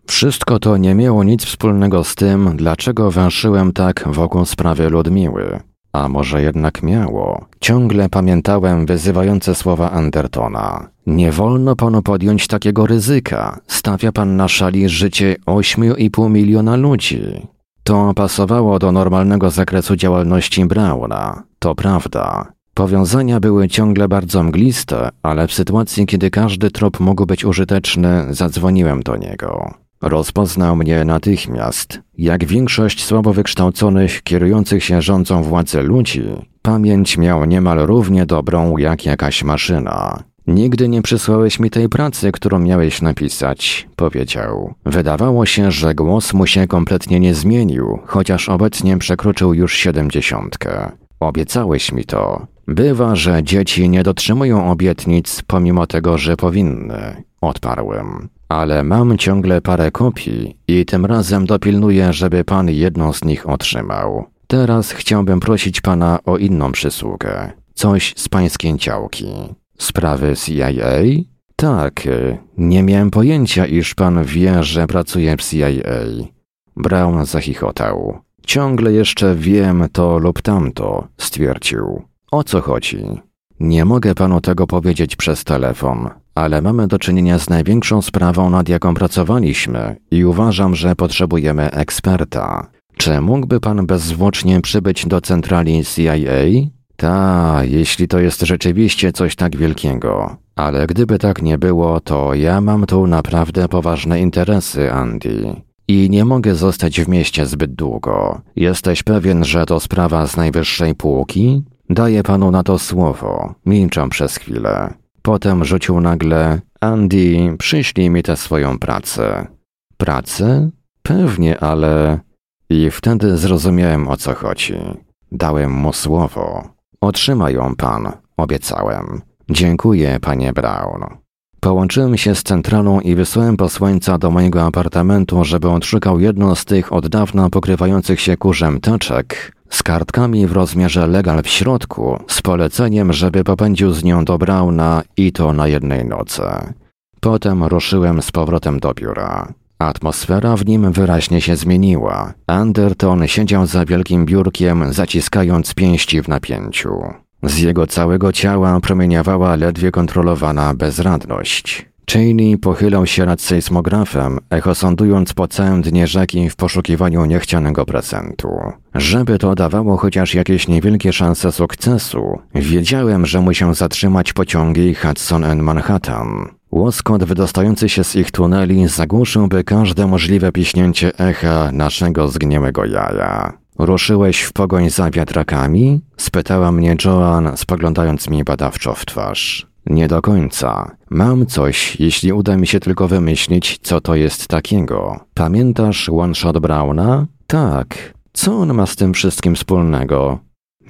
Wszystko to nie miało nic wspólnego z tym, dlaczego węszyłem tak wokół sprawy Ludmiły. A może jednak miało? Ciągle pamiętałem wyzywające słowa Andertona. Nie wolno panu podjąć takiego ryzyka. Stawia pan na szali życie 8,5 miliona ludzi. To pasowało do normalnego zakresu działalności Brauna. To prawda. Powiązania były ciągle bardzo mgliste, ale w sytuacji, kiedy każdy trop mógł być użyteczny, zadzwoniłem do niego. Rozpoznał mnie natychmiast. Jak większość słabo wykształconych, kierujących się rządzą władzy ludzi, pamięć miał niemal równie dobrą jak jakaś maszyna. Nigdy nie przysłałeś mi tej pracy, którą miałeś napisać, powiedział. Wydawało się, że głos mu się kompletnie nie zmienił, chociaż obecnie przekroczył już siedemdziesiątkę. Obiecałeś mi to. Bywa, że dzieci nie dotrzymują obietnic, pomimo tego, że powinny. Odparłem. Ale mam ciągle parę kopii i tym razem dopilnuję, żeby pan jedną z nich otrzymał. Teraz chciałbym prosić pana o inną przysługę. Coś z pańskiej działki. Sprawy CIA? Tak, nie miałem pojęcia, iż pan wie, że pracuję w CIA. Brown zachichotał. Ciągle jeszcze wiem to lub tamto, stwierdził. O co chodzi? Nie mogę panu tego powiedzieć przez telefon, ale mamy do czynienia z największą sprawą, nad jaką pracowaliśmy i uważam, że potrzebujemy eksperta. Czy mógłby pan bezzwłocznie przybyć do centrali CIA? Ta, jeśli to jest rzeczywiście coś tak wielkiego. Ale gdyby tak nie było, to ja mam tu naprawdę poważne interesy, Andy. I nie mogę zostać w mieście zbyt długo. Jesteś pewien, że to sprawa z najwyższej półki? Daję panu na to słowo. Milczą przez chwilę. Potem rzucił nagle: Andy, przyślij mi tę swoją pracę. Pracę? Pewnie, ale. I wtedy zrozumiałem o co chodzi. Dałem mu słowo. Otrzyma ją pan, obiecałem. Dziękuję, panie Brown. Połączyłem się z centralą i wysłałem posłańca do mojego apartamentu, żeby odszukał jedną z tych od dawna pokrywających się kurzem teczek, z kartkami w rozmiarze legal w środku, z poleceniem, żeby popędził z nią do Brauna i to na jednej nocy. Potem ruszyłem z powrotem do biura. Atmosfera w nim wyraźnie się zmieniła. Anderton siedział za wielkim biurkiem, zaciskając pięści w napięciu. Z jego całego ciała promieniowała ledwie kontrolowana bezradność. Cheney pochylał się nad sejsmografem, echosądując po całym dnie rzeki w poszukiwaniu niechcianego prezentu. Żeby to dawało chociaż jakieś niewielkie szanse sukcesu, wiedziałem, że muszę zatrzymać pociągi Hudson and Manhattan. Łoskot wydostający się z ich tuneli zagłuszyłby każde możliwe piśnięcie echa naszego zgniłego jaja. Ruszyłeś w pogoń za wiatrakami? spytała mnie Joan, spoglądając mi badawczo w twarz. Nie do końca. Mam coś, jeśli uda mi się tylko wymyślić, co to jest takiego. Pamiętasz One Shot Browna? Tak. Co on ma z tym wszystkim wspólnego?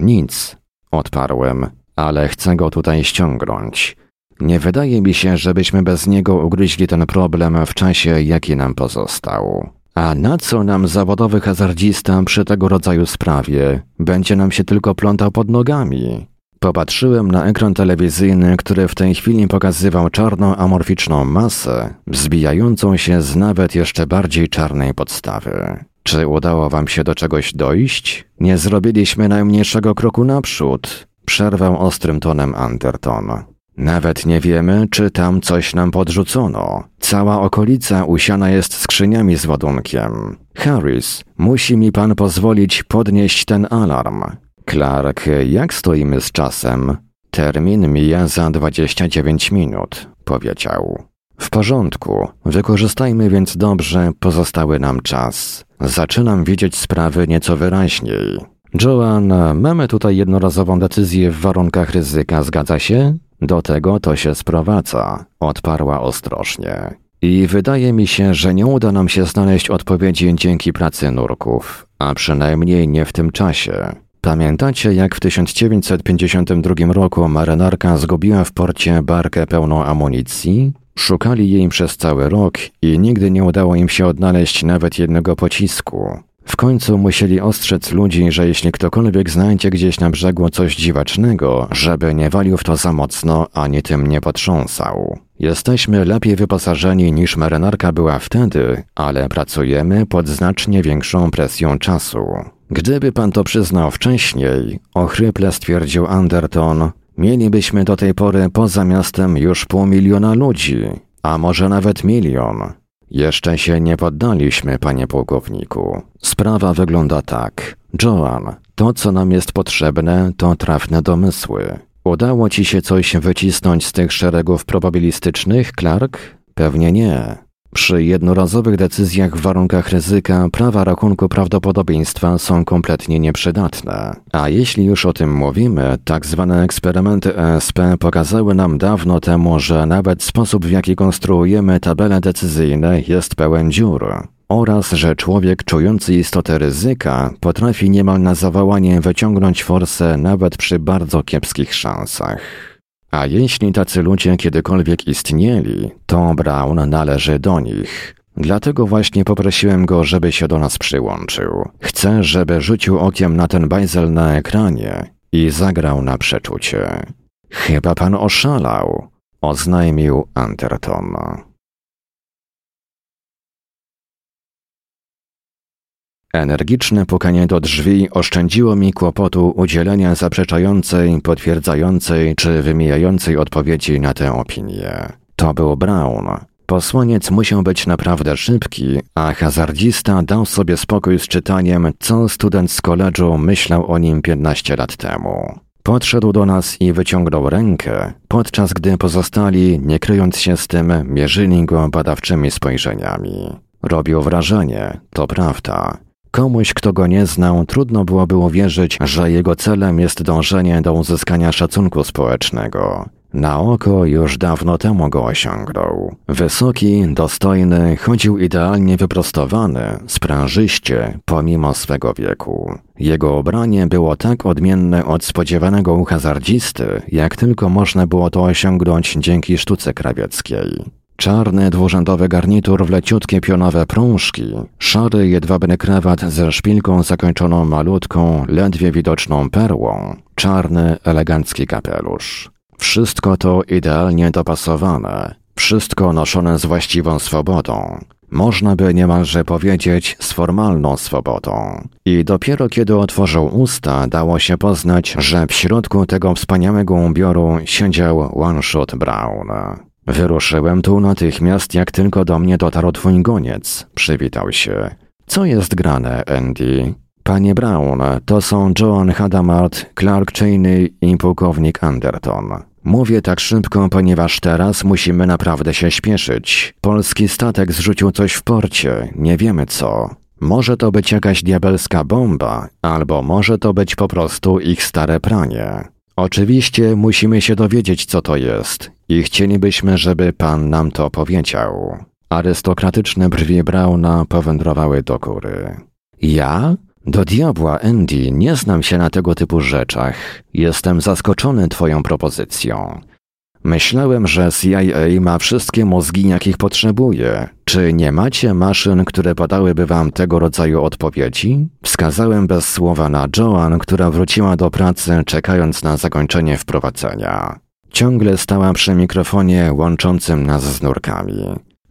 Nic, odparłem, ale chcę go tutaj ściągnąć. Nie wydaje mi się, żebyśmy bez niego ugryźli ten problem w czasie, jaki nam pozostał. A na co nam zawodowy hazardzista przy tego rodzaju sprawie? Będzie nam się tylko plątał pod nogami. Popatrzyłem na ekran telewizyjny, który w tej chwili pokazywał czarną amorficzną masę, zbijającą się z nawet jeszcze bardziej czarnej podstawy. Czy udało wam się do czegoś dojść? Nie zrobiliśmy najmniejszego kroku naprzód, przerwał ostrym tonem Anderton. Nawet nie wiemy, czy tam coś nam podrzucono. Cała okolica usiana jest skrzyniami z ładunkiem. Harris, musi mi pan pozwolić podnieść ten alarm. Clark, jak stoimy z czasem? Termin mija za 29 minut, powiedział. W porządku, wykorzystajmy więc dobrze pozostały nam czas. Zaczynam widzieć sprawy nieco wyraźniej. Joan, mamy tutaj jednorazową decyzję w warunkach ryzyka, zgadza się? Do tego to się sprowadza, odparła ostrożnie. I wydaje mi się, że nie uda nam się znaleźć odpowiedzi dzięki pracy nurków, a przynajmniej nie w tym czasie. Pamiętacie, jak w 1952 roku marynarka zgubiła w porcie barkę pełną amunicji? Szukali jej przez cały rok i nigdy nie udało im się odnaleźć nawet jednego pocisku. W końcu musieli ostrzec ludzi, że jeśli ktokolwiek znajdzie gdzieś na brzegu coś dziwacznego, żeby nie walił w to za mocno ani tym nie potrząsał. Jesteśmy lepiej wyposażeni niż marynarka była wtedy, ale pracujemy pod znacznie większą presją czasu. Gdyby pan to przyznał wcześniej, ochryple stwierdził Anderton, mielibyśmy do tej pory poza miastem już pół miliona ludzi, a może nawet milion. Jeszcze się nie poddaliśmy, panie pułkowniku. Sprawa wygląda tak. Joan, to co nam jest potrzebne, to trafne domysły. Udało ci się coś wycisnąć z tych szeregów probabilistycznych, Clark? Pewnie nie. Przy jednorazowych decyzjach w warunkach ryzyka prawa rachunku prawdopodobieństwa są kompletnie nieprzydatne. A jeśli już o tym mówimy, tak zwane eksperymenty ESP pokazały nam dawno temu, że nawet sposób w jaki konstruujemy tabele decyzyjne jest pełen dziur oraz że człowiek czujący istotę ryzyka potrafi niemal na zawołanie wyciągnąć forsę nawet przy bardzo kiepskich szansach. A jeśli tacy ludzie kiedykolwiek istnieli, to Brown należy do nich. Dlatego właśnie poprosiłem go, żeby się do nas przyłączył. Chcę, żeby rzucił okiem na ten bajzel na ekranie i zagrał na przeczucie. Chyba pan oszalał, oznajmił Anderton. Energiczne pukanie do drzwi oszczędziło mi kłopotu udzielenia zaprzeczającej, potwierdzającej czy wymijającej odpowiedzi na tę opinię. To był Brown. Posłaniec musiał być naprawdę szybki, a hazardzista dał sobie spokój z czytaniem, co student z koledżu myślał o nim 15 lat temu. Podszedł do nas i wyciągnął rękę, podczas gdy pozostali, nie kryjąc się z tym, mierzyli go badawczymi spojrzeniami. Robił wrażenie, to prawda. Komuś, kto go nie znał, trudno byłoby uwierzyć, że jego celem jest dążenie do uzyskania szacunku społecznego. Na oko już dawno temu go osiągnął. Wysoki, dostojny, chodził idealnie wyprostowany, sprężyście, pomimo swego wieku. Jego ubranie było tak odmienne od spodziewanego u hazardzisty, jak tylko można było to osiągnąć dzięki sztuce krawieckiej. Czarny dwurzędowy garnitur w leciutkie pionowe prążki, szary jedwabny krawat ze szpilką zakończoną malutką, ledwie widoczną perłą, czarny, elegancki kapelusz. Wszystko to idealnie dopasowane, wszystko noszone z właściwą swobodą. Można by niemalże powiedzieć z formalną swobodą. I dopiero kiedy otworzył usta, dało się poznać, że w środku tego wspaniałego ubioru siedział One-Shot Brown. Wyruszyłem tu natychmiast, jak tylko do mnie dotarł twój goniec. Przywitał się. Co jest grane, Andy? Panie Brown, to są Joan Hadamard, Clark Cheney i pułkownik Anderton. Mówię tak szybko, ponieważ teraz musimy naprawdę się śpieszyć. Polski statek zrzucił coś w porcie, nie wiemy co. Może to być jakaś diabelska bomba, albo może to być po prostu ich stare pranie. Oczywiście musimy się dowiedzieć, co to jest i chcielibyśmy, żeby pan nam to powiedział. Arystokratyczne brwi Brauna powędrowały do góry. Ja? Do diabła, Andy, nie znam się na tego typu rzeczach. Jestem zaskoczony twoją propozycją. Myślałem, że CIA ma wszystkie mózgi, jakich potrzebuje. Czy nie macie maszyn, które podałyby wam tego rodzaju odpowiedzi? Wskazałem bez słowa na Joan, która wróciła do pracy, czekając na zakończenie wprowadzenia. Ciągle stała przy mikrofonie łączącym nas z nurkami.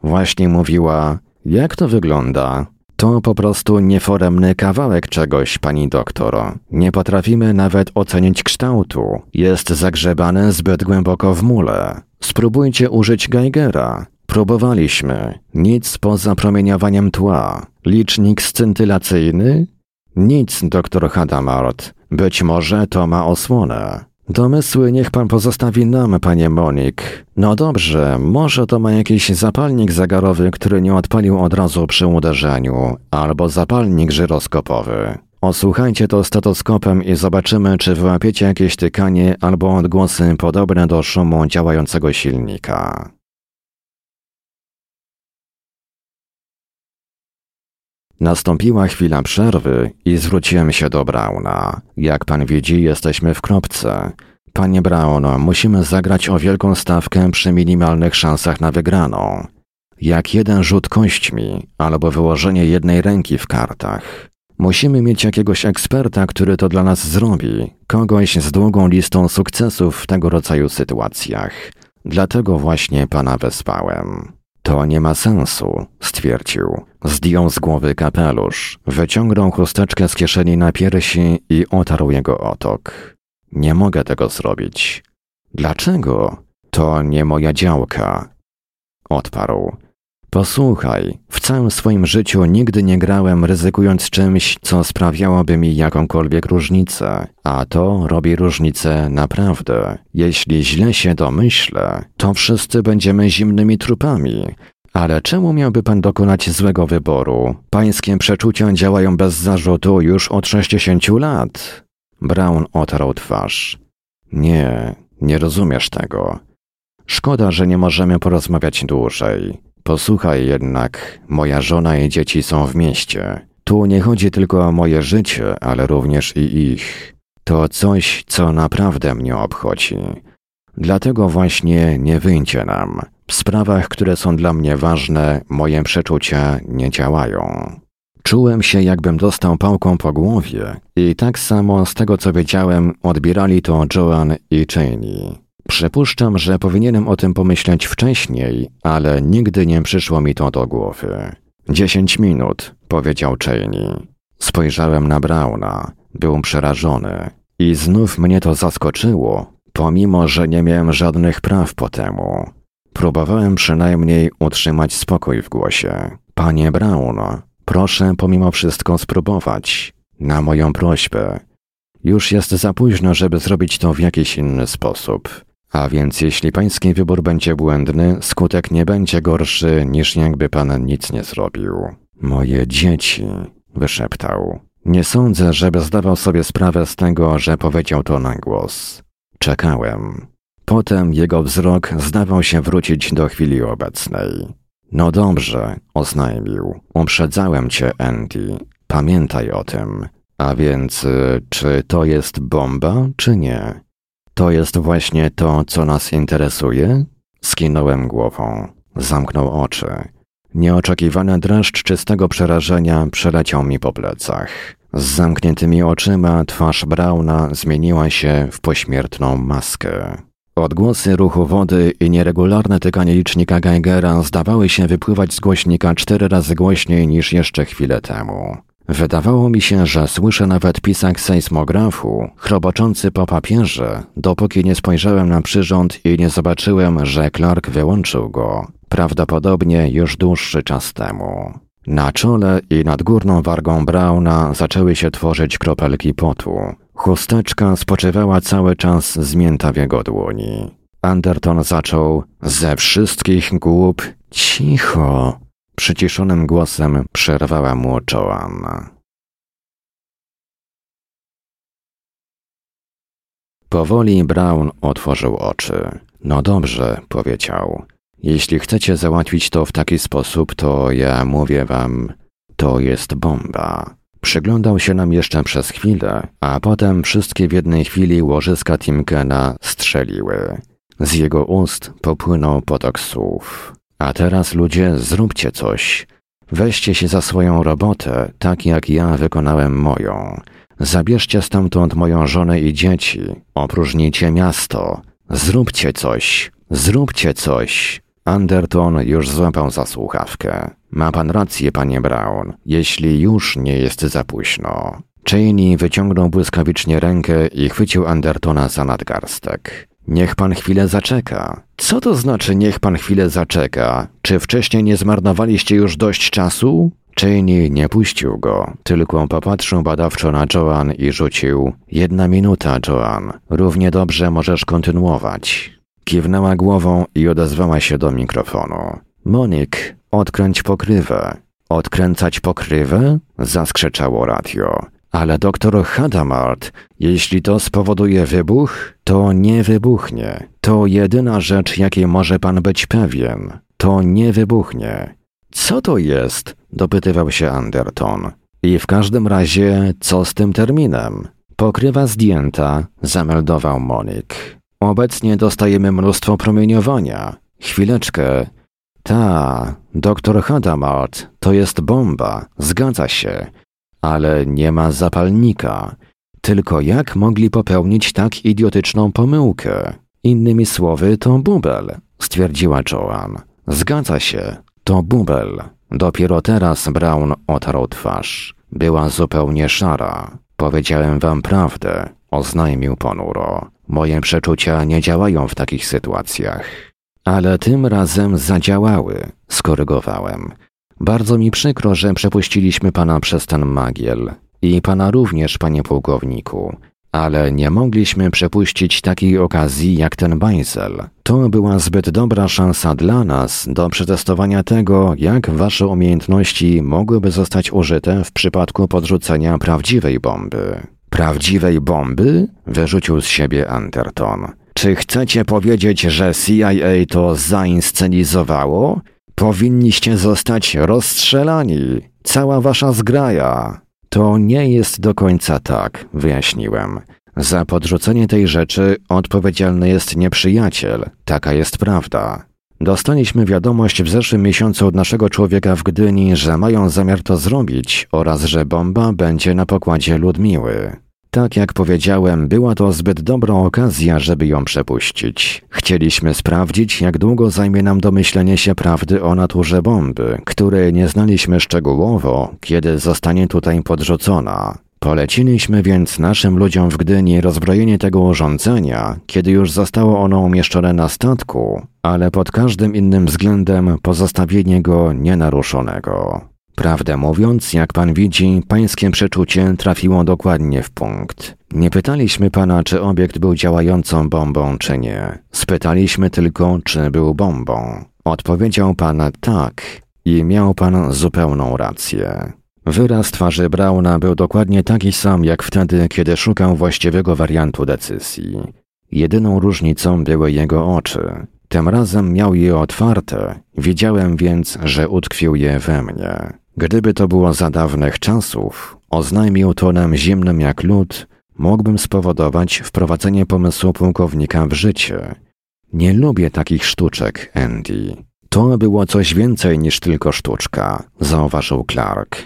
Właśnie mówiła, jak to wygląda? To po prostu nieforemny kawałek czegoś, pani doktor. Nie potrafimy nawet ocenić kształtu. Jest zagrzebane zbyt głęboko w mule. Spróbujcie użyć Geigera. Próbowaliśmy. Nic poza promieniowaniem tła. Licznik scintylacyjny? Nic, doktor Hadamard. Być może to ma osłonę. Domysły niech pan pozostawi nam, panie Monik. No dobrze, może to ma jakiś zapalnik zegarowy, który nie odpalił od razu przy uderzeniu, albo zapalnik żyroskopowy. Osłuchajcie to stetoskopem i zobaczymy, czy wyłapiecie jakieś tykanie albo odgłosy podobne do szumu działającego silnika. Nastąpiła chwila przerwy i zwróciłem się do Brauna. Jak pan widzi, jesteśmy w kropce. Panie Brown, musimy zagrać o wielką stawkę przy minimalnych szansach na wygraną. Jak jeden rzut kośćmi albo wyłożenie jednej ręki w kartach. Musimy mieć jakiegoś eksperta, który to dla nas zrobi, kogoś z długą listą sukcesów w tego rodzaju sytuacjach. Dlatego właśnie pana wespałem. To nie ma sensu, stwierdził. Zdjął z głowy kapelusz, wyciągnął chusteczkę z kieszeni na piersi i otarł jego otok. Nie mogę tego zrobić. Dlaczego? To nie moja działka. Odparł. Posłuchaj, w całym swoim życiu nigdy nie grałem ryzykując czymś, co sprawiałoby mi jakąkolwiek różnicę, a to robi różnicę naprawdę. Jeśli źle się domyślę, to wszyscy będziemy zimnymi trupami. Ale czemu miałby pan dokonać złego wyboru? Pańskie przeczucia działają bez zarzutu już od 60 lat. Brown otarł twarz. Nie, nie rozumiesz tego. Szkoda, że nie możemy porozmawiać dłużej. Posłuchaj jednak, moja żona i dzieci są w mieście. Tu nie chodzi tylko o moje życie, ale również i ich. To coś, co naprawdę mnie obchodzi. Dlatego właśnie nie wyjdzie nam. W sprawach, które są dla mnie ważne, moje przeczucia nie działają. Czułem się, jakbym dostał pałką po głowie i tak samo z tego co wiedziałem, odbierali to Joan i Cheney. Przypuszczam, że powinienem o tym pomyśleć wcześniej, ale nigdy nie przyszło mi to do głowy. Dziesięć minut, powiedział Cheney. Spojrzałem na Brauna. Był przerażony. I znów mnie to zaskoczyło, pomimo że nie miałem żadnych praw po temu. Próbowałem przynajmniej utrzymać spokój w głosie. Panie Brown, proszę pomimo wszystko spróbować. Na moją prośbę. Już jest za późno, żeby zrobić to w jakiś inny sposób. A więc jeśli pański wybór będzie błędny, skutek nie będzie gorszy, niż jakby pan nic nie zrobił. Moje dzieci, wyszeptał. Nie sądzę, żeby zdawał sobie sprawę z tego, że powiedział to na głos. Czekałem. Potem jego wzrok zdawał się wrócić do chwili obecnej. No dobrze, oznajmił. Uprzedzałem cię, Andy. Pamiętaj o tym. A więc, y, czy to jest bomba, czy nie? To jest właśnie to, co nas interesuje? Skinąłem głową. Zamknął oczy. Nieoczekiwany dreszcz czystego przerażenia przeleciał mi po plecach. Z zamkniętymi oczyma twarz Brauna zmieniła się w pośmiertną maskę. Odgłosy ruchu wody i nieregularne tykanie licznika Geigera zdawały się wypływać z głośnika cztery razy głośniej niż jeszcze chwilę temu. Wydawało mi się, że słyszę nawet pisak sejsmografu, chroboczący po papierze, dopóki nie spojrzałem na przyrząd i nie zobaczyłem, że Clark wyłączył go, prawdopodobnie już dłuższy czas temu. Na czole i nad górną wargą Brauna zaczęły się tworzyć kropelki potu. Chusteczka spoczywała cały czas zmięta w jego dłoni. Anderton zaczął ze wszystkich głup cicho Przyciszonym głosem przerwała mu Joanna. Powoli Brown otworzył oczy. No dobrze, powiedział. Jeśli chcecie załatwić to w taki sposób, to ja mówię wam, to jest bomba. Przyglądał się nam jeszcze przez chwilę, a potem wszystkie w jednej chwili łożyska Timkena strzeliły. Z jego ust popłynął potok słów. A teraz ludzie, zróbcie coś. Weźcie się za swoją robotę, tak jak ja wykonałem moją. Zabierzcie stamtąd moją żonę i dzieci. Opróżnijcie miasto. Zróbcie coś. Zróbcie coś. Anderton już złapał za słuchawkę. Ma pan rację, panie Brown, jeśli już nie jest za późno. Cheney wyciągnął błyskawicznie rękę i chwycił Andertona za nadgarstek. Niech pan chwilę zaczeka. Co to znaczy niech pan chwilę zaczeka? Czy wcześniej nie zmarnowaliście już dość czasu? Cheney nie puścił go, tylko popatrzył badawczo na Joan i rzucił Jedna minuta, Joan. Równie dobrze możesz kontynuować. Kiwnęła głową i odezwała się do mikrofonu. Monik, odkręć pokrywę. Odkręcać pokrywę? Zaskrzeczało radio. Ale doktor Hadamard, jeśli to spowoduje wybuch, to nie wybuchnie. To jedyna rzecz, jakiej może pan być pewien. To nie wybuchnie. Co to jest? dopytywał się Anderton. I w każdym razie, co z tym terminem? Pokrywa zdjęta, zameldował Monik. Obecnie dostajemy mnóstwo promieniowania. Chwileczkę. Ta, doktor Hadamard, to jest bomba, zgadza się ale nie ma zapalnika. Tylko jak mogli popełnić tak idiotyczną pomyłkę? Innymi słowy, to bubel, stwierdziła Joan. Zgadza się, to bubel. Dopiero teraz Brown otarł twarz. Była zupełnie szara. Powiedziałem wam prawdę, oznajmił ponuro. Moje przeczucia nie działają w takich sytuacjach. Ale tym razem zadziałały, skorygowałem. Bardzo mi przykro, że przepuściliśmy pana przez ten magiel. I pana również, panie pułkowniku. Ale nie mogliśmy przepuścić takiej okazji jak ten bajzel. To była zbyt dobra szansa dla nas do przetestowania tego, jak wasze umiejętności mogłyby zostać użyte w przypadku podrzucenia prawdziwej bomby. Prawdziwej bomby? wyrzucił z siebie Anderton. Czy chcecie powiedzieć, że CIA to zainscenizowało? Powinniście zostać rozstrzelani. Cała wasza zgraja. To nie jest do końca tak, wyjaśniłem. Za podrzucenie tej rzeczy odpowiedzialny jest nieprzyjaciel. Taka jest prawda. Dostaliśmy wiadomość w zeszłym miesiącu od naszego człowieka w Gdyni, że mają zamiar to zrobić oraz że bomba będzie na pokładzie Ludmiły. Tak jak powiedziałem, była to zbyt dobra okazja, żeby ją przepuścić. Chcieliśmy sprawdzić, jak długo zajmie nam domyślenie się prawdy o naturze bomby, której nie znaliśmy szczegółowo, kiedy zostanie tutaj podrzucona. Poleciliśmy więc naszym ludziom w Gdyni rozbrojenie tego urządzenia, kiedy już zostało ono umieszczone na statku, ale pod każdym innym względem pozostawienie go nienaruszonego. Prawdę mówiąc, jak pan widzi, pańskie przeczucie trafiło dokładnie w punkt. Nie pytaliśmy pana, czy obiekt był działającą bombą, czy nie. Spytaliśmy tylko, czy był bombą. Odpowiedział pan tak i miał pan zupełną rację. Wyraz twarzy Brauna był dokładnie taki sam jak wtedy, kiedy szukał właściwego wariantu decyzji. Jedyną różnicą były jego oczy. Tym razem miał je otwarte, wiedziałem więc, że utkwił je we mnie. Gdyby to było za dawnych czasów, oznajmił tonem zimnym jak lód, mógłbym spowodować wprowadzenie pomysłu pułkownika w życie. Nie lubię takich sztuczek, Andy. To było coś więcej niż tylko sztuczka, zauważył Clark.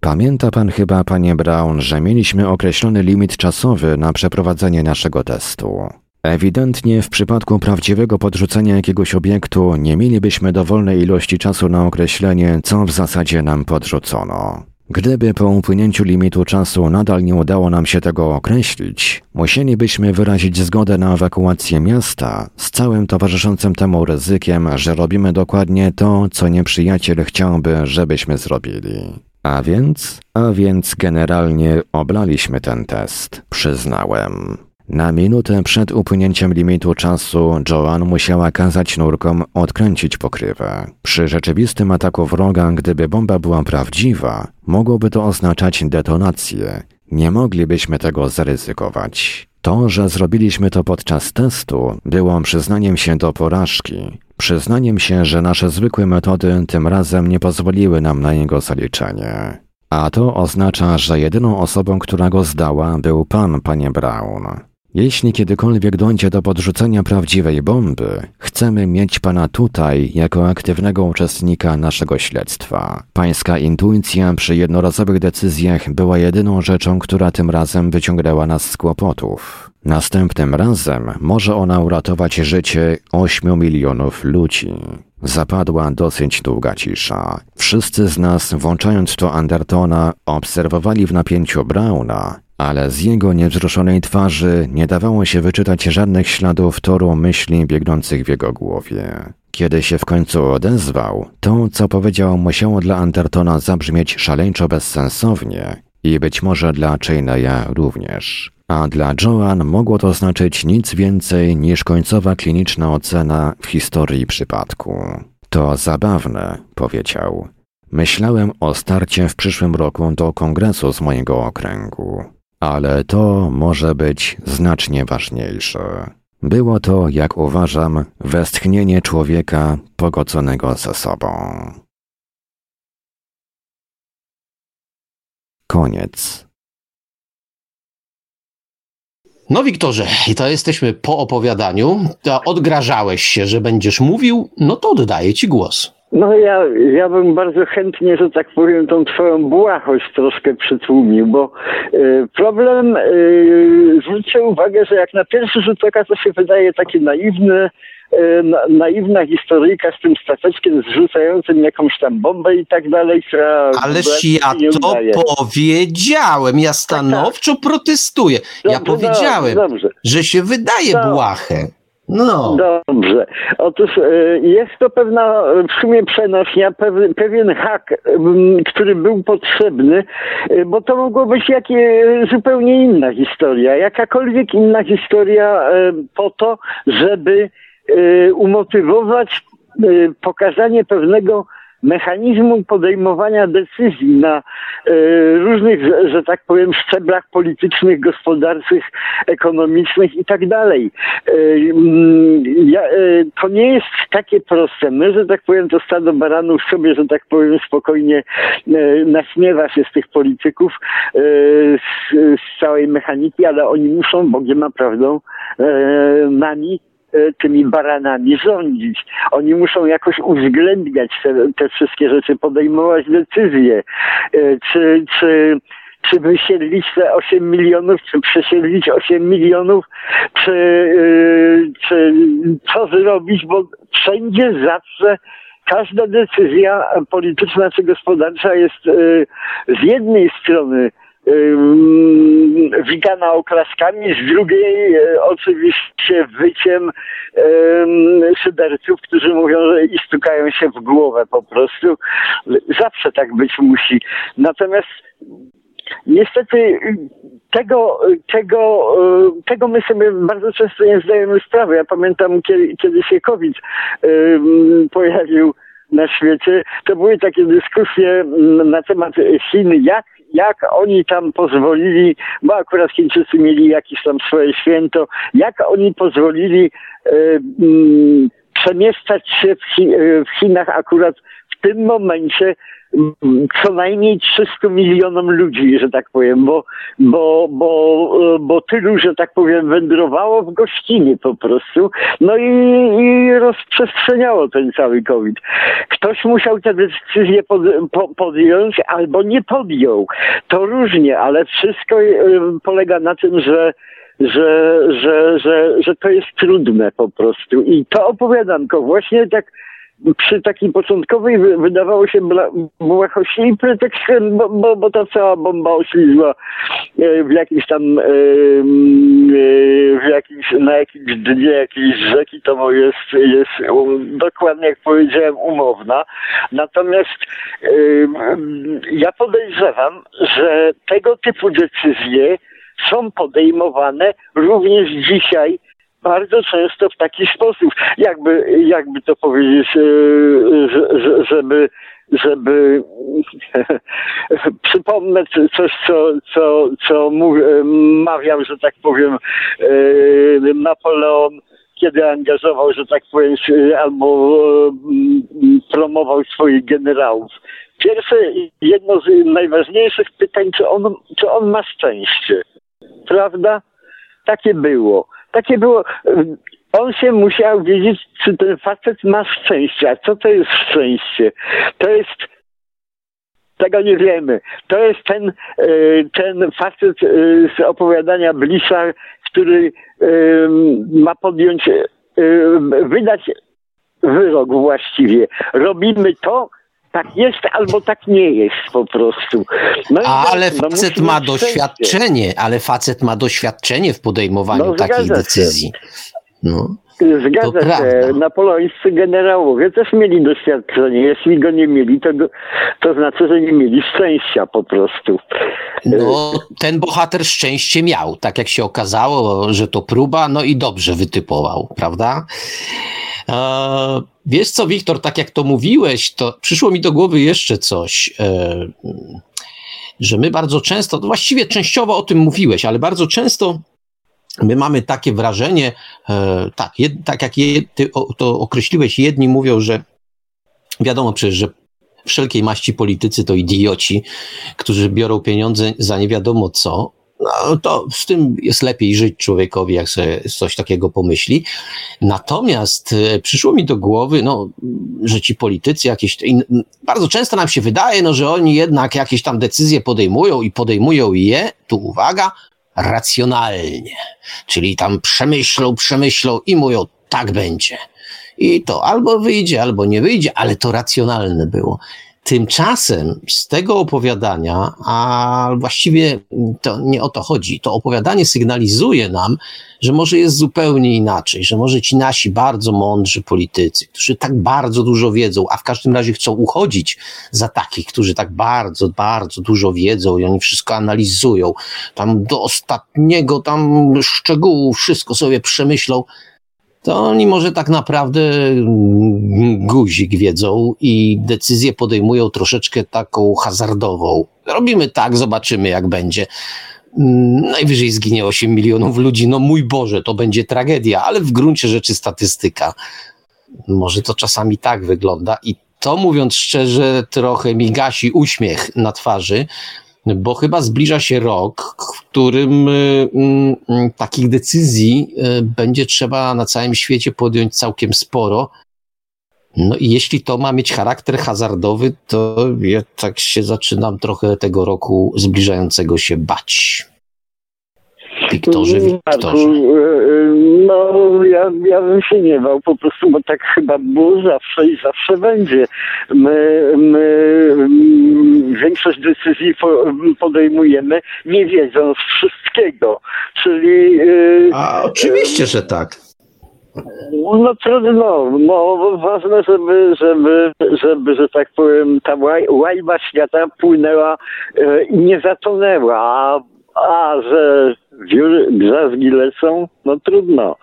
Pamięta pan chyba, panie Brown, że mieliśmy określony limit czasowy na przeprowadzenie naszego testu. Ewidentnie w przypadku prawdziwego podrzucenia jakiegoś obiektu nie mielibyśmy dowolnej ilości czasu na określenie, co w zasadzie nam podrzucono. Gdyby po upłynięciu limitu czasu nadal nie udało nam się tego określić, musielibyśmy wyrazić zgodę na ewakuację miasta z całym towarzyszącym temu ryzykiem, że robimy dokładnie to, co nieprzyjaciel chciałby, żebyśmy zrobili. A więc, a więc generalnie oblaliśmy ten test, przyznałem. Na minutę przed upłynięciem limitu czasu Joan musiała kazać nurkom odkręcić pokrywę. Przy rzeczywistym ataku wroga, gdyby bomba była prawdziwa, mogłoby to oznaczać detonację. Nie moglibyśmy tego zaryzykować. To, że zrobiliśmy to podczas testu, było przyznaniem się do porażki. Przyznaniem się, że nasze zwykłe metody tym razem nie pozwoliły nam na jego zaliczenie. A to oznacza, że jedyną osobą, która go zdała, był pan, panie Brown. Jeśli kiedykolwiek dojdzie do podrzucenia prawdziwej bomby, chcemy mieć pana tutaj jako aktywnego uczestnika naszego śledztwa. Pańska intuicja przy jednorazowych decyzjach była jedyną rzeczą, która tym razem wyciągnęła nas z kłopotów. Następnym razem może ona uratować życie ośmiu milionów ludzi. Zapadła dosyć długa cisza. Wszyscy z nas, włączając to Andertona, obserwowali w napięciu Brauna, ale z jego niewzruszonej twarzy nie dawało się wyczytać żadnych śladów toru myśli biegnących w jego głowie. Kiedy się w końcu odezwał, to, co powiedział, musiało dla Andertona zabrzmieć szaleńczo bezsensownie i być może dla Chaineya również. A dla Joan mogło to znaczyć nic więcej niż końcowa kliniczna ocena w historii przypadku. To zabawne, powiedział. Myślałem o starcie w przyszłym roku do kongresu z mojego okręgu. Ale to może być znacznie ważniejsze. Było to, jak uważam, westchnienie człowieka pogodzonego ze sobą. Koniec.
No Wiktorze, i to jesteśmy po opowiadaniu. To odgrażałeś się, że będziesz mówił, no to oddaję ci głos.
No ja, ja bym bardzo chętnie, że tak powiem, tą twoją błahość troszkę przytłumił, bo y, problem, y, zwróćcie uwagę, że jak na pierwszy rzut oka to się wydaje takie naiwne, e, na, naiwna historyjka z tym stateczkiem zrzucającym jakąś tam bombę i tak dalej, która...
Ależ ja to powiedziałem, ja stanowczo tak, tak. protestuję. Dobrze, ja powiedziałem, dobrze. że się wydaje no. błahe. No.
Dobrze. Otóż e, jest to pewna w sumie przenośnia, pewien hak, który był potrzebny, e, bo to mogło być jakie, zupełnie inna historia. Jakakolwiek inna historia e, po to, żeby umotywować pokazanie pewnego mechanizmu podejmowania decyzji na e, różnych, że tak powiem, szczeblach politycznych, gospodarczych, ekonomicznych i tak dalej. E, mm, e, to nie jest takie proste. My, że tak powiem, to stado baranów sobie, że tak powiem, spokojnie naśmiewa się z tych polityków, z, z całej mechaniki, ale oni muszą, Bogiem ma prawdą, nami tymi baranami rządzić. Oni muszą jakoś uwzględniać te, te wszystkie rzeczy, podejmować decyzje. E, czy, czy czy wysiedlić te 8 milionów, czy przesiedlić 8 milionów, czy, e, czy co zrobić, bo wszędzie zawsze każda decyzja polityczna czy gospodarcza jest z jednej strony witana oklaskami, z drugiej e, oczywiście wyciem szyderców, którzy mówią, że i stukają się w głowę po prostu. Zawsze tak być musi. Natomiast Niestety tego, tego, e, tego my sobie bardzo często nie zdajemy sprawy. Ja pamiętam, kiedy, kiedy się COVID pojawił na świecie, to były takie dyskusje na temat Chin, jak jak oni tam pozwolili, bo akurat Chińczycy mieli jakieś tam swoje święto, jak oni pozwolili e, mm, przemieszczać się w, Chi w Chinach akurat w tym momencie co najmniej 300 milionom ludzi, że tak powiem, bo, bo, bo, bo tylu, że tak powiem, wędrowało w gościnie po prostu, no i, i rozprzestrzeniało ten cały COVID. Ktoś musiał tę decyzję pod, po, podjąć albo nie podjął. To różnie, ale wszystko y, polega na tym, że że, że, że, że to jest trudne po prostu. I to opowiadanko właśnie tak przy takiej początkowej wydawało się błahości i pretekstem, bo, bo, bo ta cała bomba oślizła e, w jakimś tam e, e, w jakimś, na jakimś dnie jakiejś rzeki, to jest, jest dokładnie jak powiedziałem umowna. Natomiast ja podejrzewam, że tego typu decyzje są podejmowane również dzisiaj bardzo często w taki sposób, jakby, jakby to powiedzieć, e, żeby żeby przypomnę coś, co, co, co mawiał, że tak powiem, e, Napoleon, kiedy angażował, że tak powiem, albo promował swoich generałów. Pierwsze, jedno z najważniejszych pytań, czy on, czy on ma szczęście. Prawda? Takie było takie było. On się musiał wiedzieć, czy ten facet ma szczęście. A co to jest szczęście? To jest tego nie wiemy. To jest ten, e, ten facet e, z opowiadania Blisa, który ma podjąć, wydać wyrok właściwie. Robimy to, tak jest albo tak nie jest po prostu.
No ale no, facet ma doświadczenie, ale facet ma doświadczenie w podejmowaniu no, takiej decyzji.
No. Zgadza się. Napoleońscy generałowie też mieli doświadczenie. Jeśli go nie mieli, to, to znaczy, że nie mieli szczęścia po prostu.
No, ten bohater szczęście miał. Tak jak się okazało, że to próba, no i dobrze wytypował, prawda? E, wiesz co, Wiktor, tak jak to mówiłeś, to przyszło mi do głowy jeszcze coś, e, że my bardzo często, właściwie częściowo o tym mówiłeś, ale bardzo często my mamy takie wrażenie, e, tak, jed, tak jak je, ty to określiłeś, jedni mówią, że wiadomo przecież, że wszelkiej maści politycy to idioci, którzy biorą pieniądze za nie wiadomo co, no, to z tym jest lepiej żyć człowiekowi, jak sobie coś takiego pomyśli. Natomiast e, przyszło mi do głowy, no, że ci politycy jakieś, bardzo często nam się wydaje, no, że oni jednak jakieś tam decyzje podejmują i podejmują je, tu uwaga, racjonalnie. Czyli tam przemyślą, przemyślą i mówią, tak będzie. i to albo wyjdzie, albo nie wyjdzie, ale to racjonalne było. Tymczasem z tego opowiadania, a właściwie to nie o to chodzi, to opowiadanie sygnalizuje nam, że może jest zupełnie inaczej, że może ci nasi bardzo mądrzy politycy, którzy tak bardzo dużo wiedzą, a w każdym razie chcą uchodzić za takich, którzy tak bardzo, bardzo dużo wiedzą i oni wszystko analizują, tam do ostatniego tam szczegółu wszystko sobie przemyślą, to oni może tak naprawdę guzik wiedzą i decyzję podejmują troszeczkę taką hazardową. Robimy tak, zobaczymy jak będzie. Najwyżej zginie 8 milionów ludzi. No mój Boże, to będzie tragedia, ale w gruncie rzeczy statystyka. Może to czasami tak wygląda i to mówiąc szczerze, trochę mi gasi uśmiech na twarzy, bo chyba zbliża się rok, w którym y, mm, mm, takich decyzji y, będzie trzeba na całym świecie podjąć całkiem sporo. No i jeśli to ma mieć charakter hazardowy, to ja tak się zaczynam trochę tego roku zbliżającego się bać. Wiktorze, Wiktorze.
No, ja, ja bym się nie bał po prostu, bo tak chyba było zawsze i zawsze będzie. My, my mm, większość decyzji podejmujemy nie wiedząc wszystkiego, czyli...
E, A oczywiście, że tak.
No trudno, no ważne, żeby, żeby, żeby, że tak powiem, ta łajba świata płynęła i nie zatonęła, a, a że grzazgi lecą, no trudno.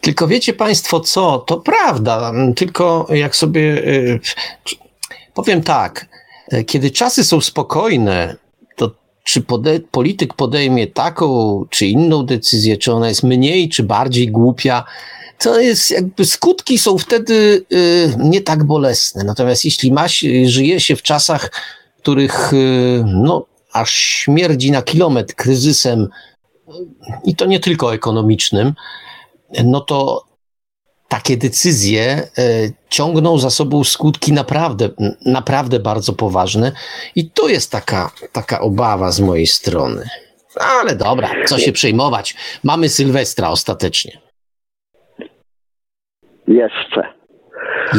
Tylko wiecie Państwo co? To prawda, tylko jak sobie y, powiem tak, kiedy czasy są spokojne, to czy pode, polityk podejmie taką czy inną decyzję, czy ona jest mniej czy bardziej głupia, to jest jakby skutki są wtedy y, nie tak bolesne. Natomiast jeśli ma żyje się w czasach, których y, no, aż śmierdzi na kilometr kryzysem i to nie tylko ekonomicznym, no to takie decyzje e, ciągną za sobą skutki naprawdę, naprawdę bardzo poważne i to jest taka, taka obawa z mojej strony. Ale dobra, co się przejmować. Mamy Sylwestra ostatecznie.
Jeszcze.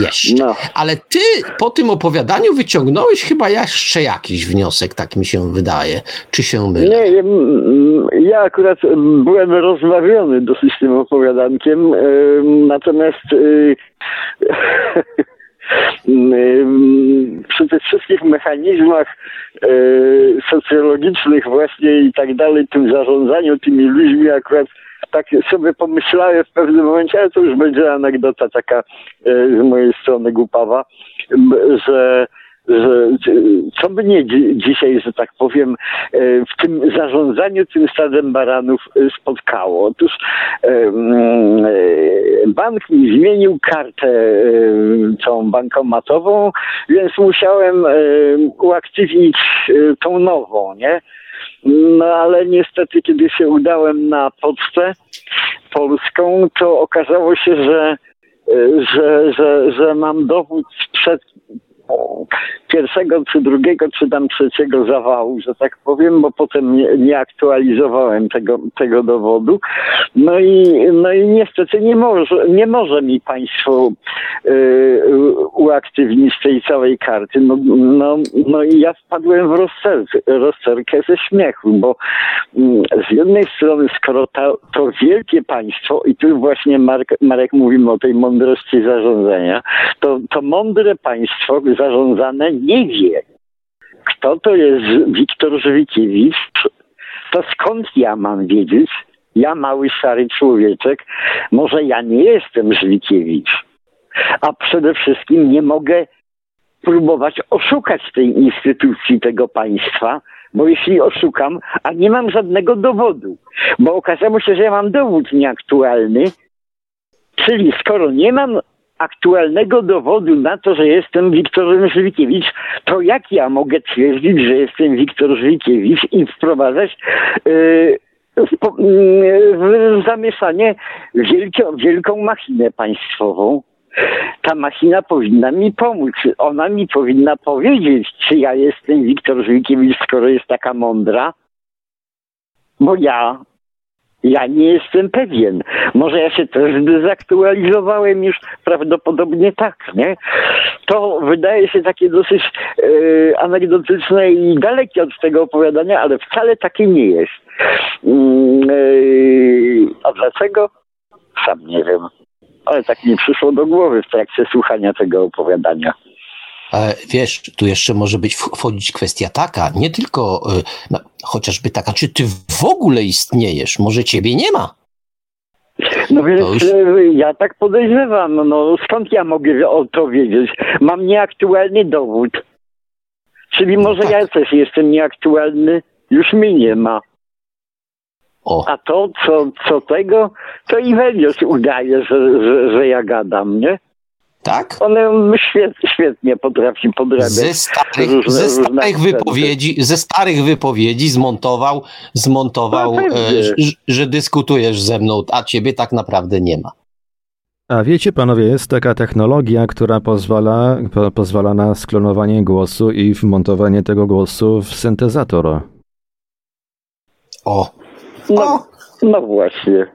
Jeszcze. No. Ale ty po tym opowiadaniu wyciągnąłeś chyba jeszcze jakiś wniosek, tak mi się wydaje. Czy się mylę?
Nie, ja akurat byłem rozmawiony dosyć tym opowiadankiem, natomiast y, przy tych wszystkich mechanizmach y, socjologicznych właśnie i tak dalej, tym zarządzaniu tymi ludźmi akurat tak sobie pomyślałem w pewnym momencie, ale to już będzie anegdota taka e, z mojej strony głupawa, że że co by nie dzisiaj, że tak powiem, e, w tym zarządzaniu tym stadem baranów e, spotkało. Otóż bank mi zmienił kartę tą bankomatową, więc musiałem uaktywnić tą nową, nie? No ale niestety, kiedy się udałem na pocztę polską, to okazało się, że, że, że, że mam dowód sprzed pierwszego, czy drugiego, czy tam trzeciego zawału, że tak powiem, bo potem nie, nie aktualizowałem tego, tego dowodu. No i, no i niestety nie może, nie może mi państwo y, uaktywnić tej całej karty. No, no, no i ja wpadłem w rozterkę, rozterkę ze śmiechu, bo mm, z jednej strony, skoro to, to wielkie państwo, i tu właśnie Marek, Marek mówimy o tej mądrości zarządzania, to, to mądre państwo zarządzane nie wie, kto to jest Wiktor Żwikiewicz, to skąd ja mam wiedzieć, ja mały szary człowieczek, może ja nie jestem Żwikiewicz, a przede wszystkim nie mogę próbować oszukać tej instytucji, tego państwa, bo jeśli oszukam, a nie mam żadnego dowodu, bo okazało się, że ja mam dowód nieaktualny, czyli skoro nie mam aktualnego dowodu na to, że jestem Wiktorem Żwikiewicz, to jak ja mogę twierdzić, że jestem Wiktor Żwikiewicz i wprowadzać yy, w, yy, w zamieszanie wielką, wielką machinę państwową? ta machina powinna mi pomóc. Ona mi powinna powiedzieć, czy ja jestem Wiktor Żwikiewicz, skoro jest taka mądra. Bo ja Ja nie jestem pewien. Może ja się też dezaktualizowałem już, prawdopodobnie tak, nie? To wydaje się takie dosyć e, anegdotyczne i dalekie od tego opowiadania, ale wcale takie nie jest. E, a dlaczego? Sam nie wiem. Ale tak mi przyszło do głowy w trakcie słuchania tego opowiadania.
Wiesz, tu jeszcze może być wchodzić kwestia taka, nie tylko e, no, chociażby taka, czy ty w ogóle istniejesz, może ciebie nie ma.
No więc już... E, ja tak podejrzewam, no skąd ja mogę o to wiedzieć? Mam nieaktualny dowód. Czyli może no tak. ja też jestem nieaktualny, już mi nie ma. O. A to, co, co tego, to Iwelios udaje, że, że, że ja gadam, nie?
Tak?
On świetnie, świetnie potrafi podrabiać.
Ze starych, różne, ze starych wypowiedzi, ze starych wypowiedzi zmontował, zmontował no, e, że, że dyskutujesz ze mną, a ciebie tak naprawdę nie ma.
A wiecie, panowie, jest taka technologia, która pozwala, po, pozwala na sklonowanie głosu i wmontowanie tego głosu w syntezator.
O.
No, no właśnie.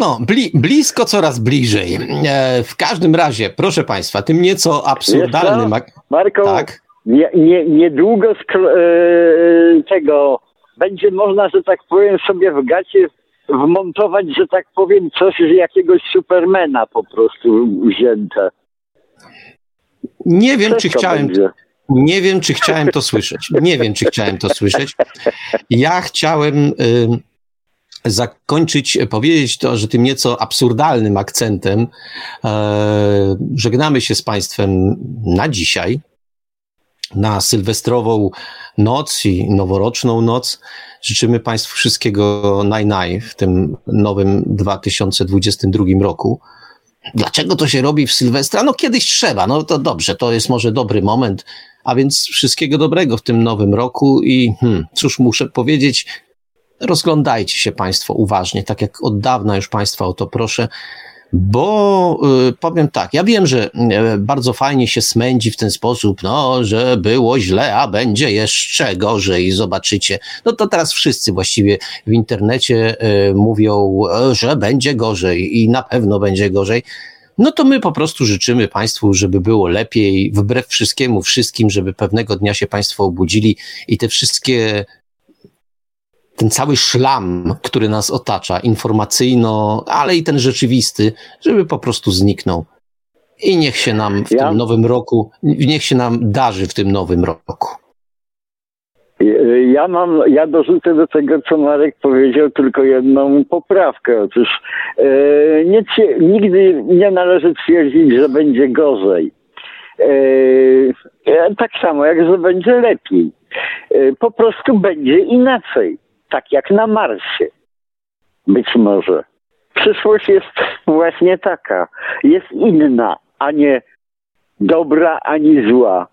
No, bli, blisko, coraz bliżej. E, w każdym razie, proszę Państwa, tym nieco absurdalnym.
Marko, tak? nie, nie, niedługo e, tego będzie można, że tak powiem, sobie w gacie wmontować, że tak powiem, coś z jakiegoś Supermana po prostu wzięte.
Nie wiem, czy chciałem. Będzie. Nie wiem, czy chciałem to słyszeć. Nie wiem, czy chciałem to słyszeć. Ja chciałem. Zakończyć, powiedzieć to, że tym nieco absurdalnym akcentem e, żegnamy się z Państwem na dzisiaj, na sylwestrową noc i noworoczną noc. Życzymy Państwu wszystkiego naj-naj w tym nowym 2022 roku. Dlaczego to się robi w Sylwestra? No kiedyś trzeba, no to dobrze, to jest może dobry moment, a więc wszystkiego dobrego w tym nowym roku i hmm, cóż muszę powiedzieć, rozglądajcie się Państwo uważnie, tak jak od dawna już Państwa o to proszę, bo y, powiem tak, ja wiem, że y, bardzo fajnie się smędzi w ten sposób, no, że było źle, a będzie jeszcze gorzej, zobaczycie. No to teraz wszyscy właściwie w internecie y, mówią, że będzie gorzej i na pewno będzie gorzej. No to my po prostu życzymy Państwu, żeby było lepiej, wbrew wszystkiemu, wszystkim, żeby pewnego dnia się Państwo obudzili i te wszystkie ten cały szlam, który nas otacza, informacyjno, ale i ten rzeczywisty, żeby po prostu zniknął. I niech się nam w ja? tym nowym roku, niech się nam darzy w tym nowym roku.
Ja mam, ja dorzucę do tego, co Marek powiedział, tylko jedną poprawkę. Otóż e, nie, nigdy nie należy twierdzić, że będzie gorzej. E, tak samo jak, że będzie lepiej. E, po prostu będzie inaczej tak jak na Marsie. Być może. Przyszłość jest właśnie taka. Jest inna, a nie dobra, ani zła.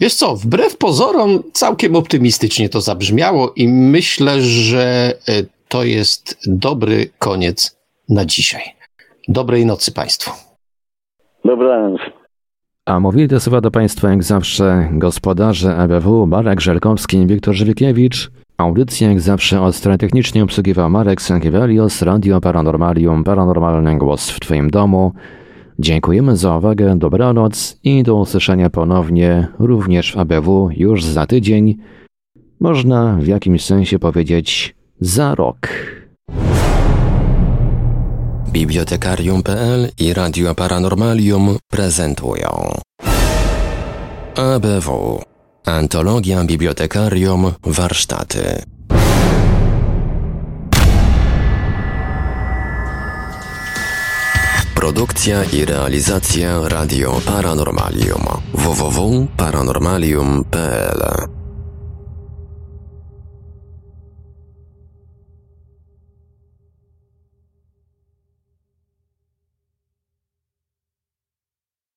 Wiesz co, wbrew pozorom całkiem optymistycznie to zabrzmiało i myślę, że e, to jest dobry koniec na dzisiaj. Dobrej nocy Państwu.
Dobranoc.
A mówili te słowa do Państwa jak zawsze gospodarze EBW Marek Żelkowski i Wiktor Żywikiewicz. Audycję jak zawsze od strony technicznej obsługiwał Marek Sankiewelios, Radio Paranormalium, Paranormalny Głos w Twoim domu. Dziękujemy za uwagę, dobranoc i do usłyszenia ponownie również w ABW już za tydzień. Można w jakimś sensie powiedzieć za rok. Bibliotekarium.pl i Radio Paranormalium prezentują. ABW Antologia Bibliotekarium Warsztaty. Produkcja i realizacja Radio Paranormalium. Www.paranormalium.pl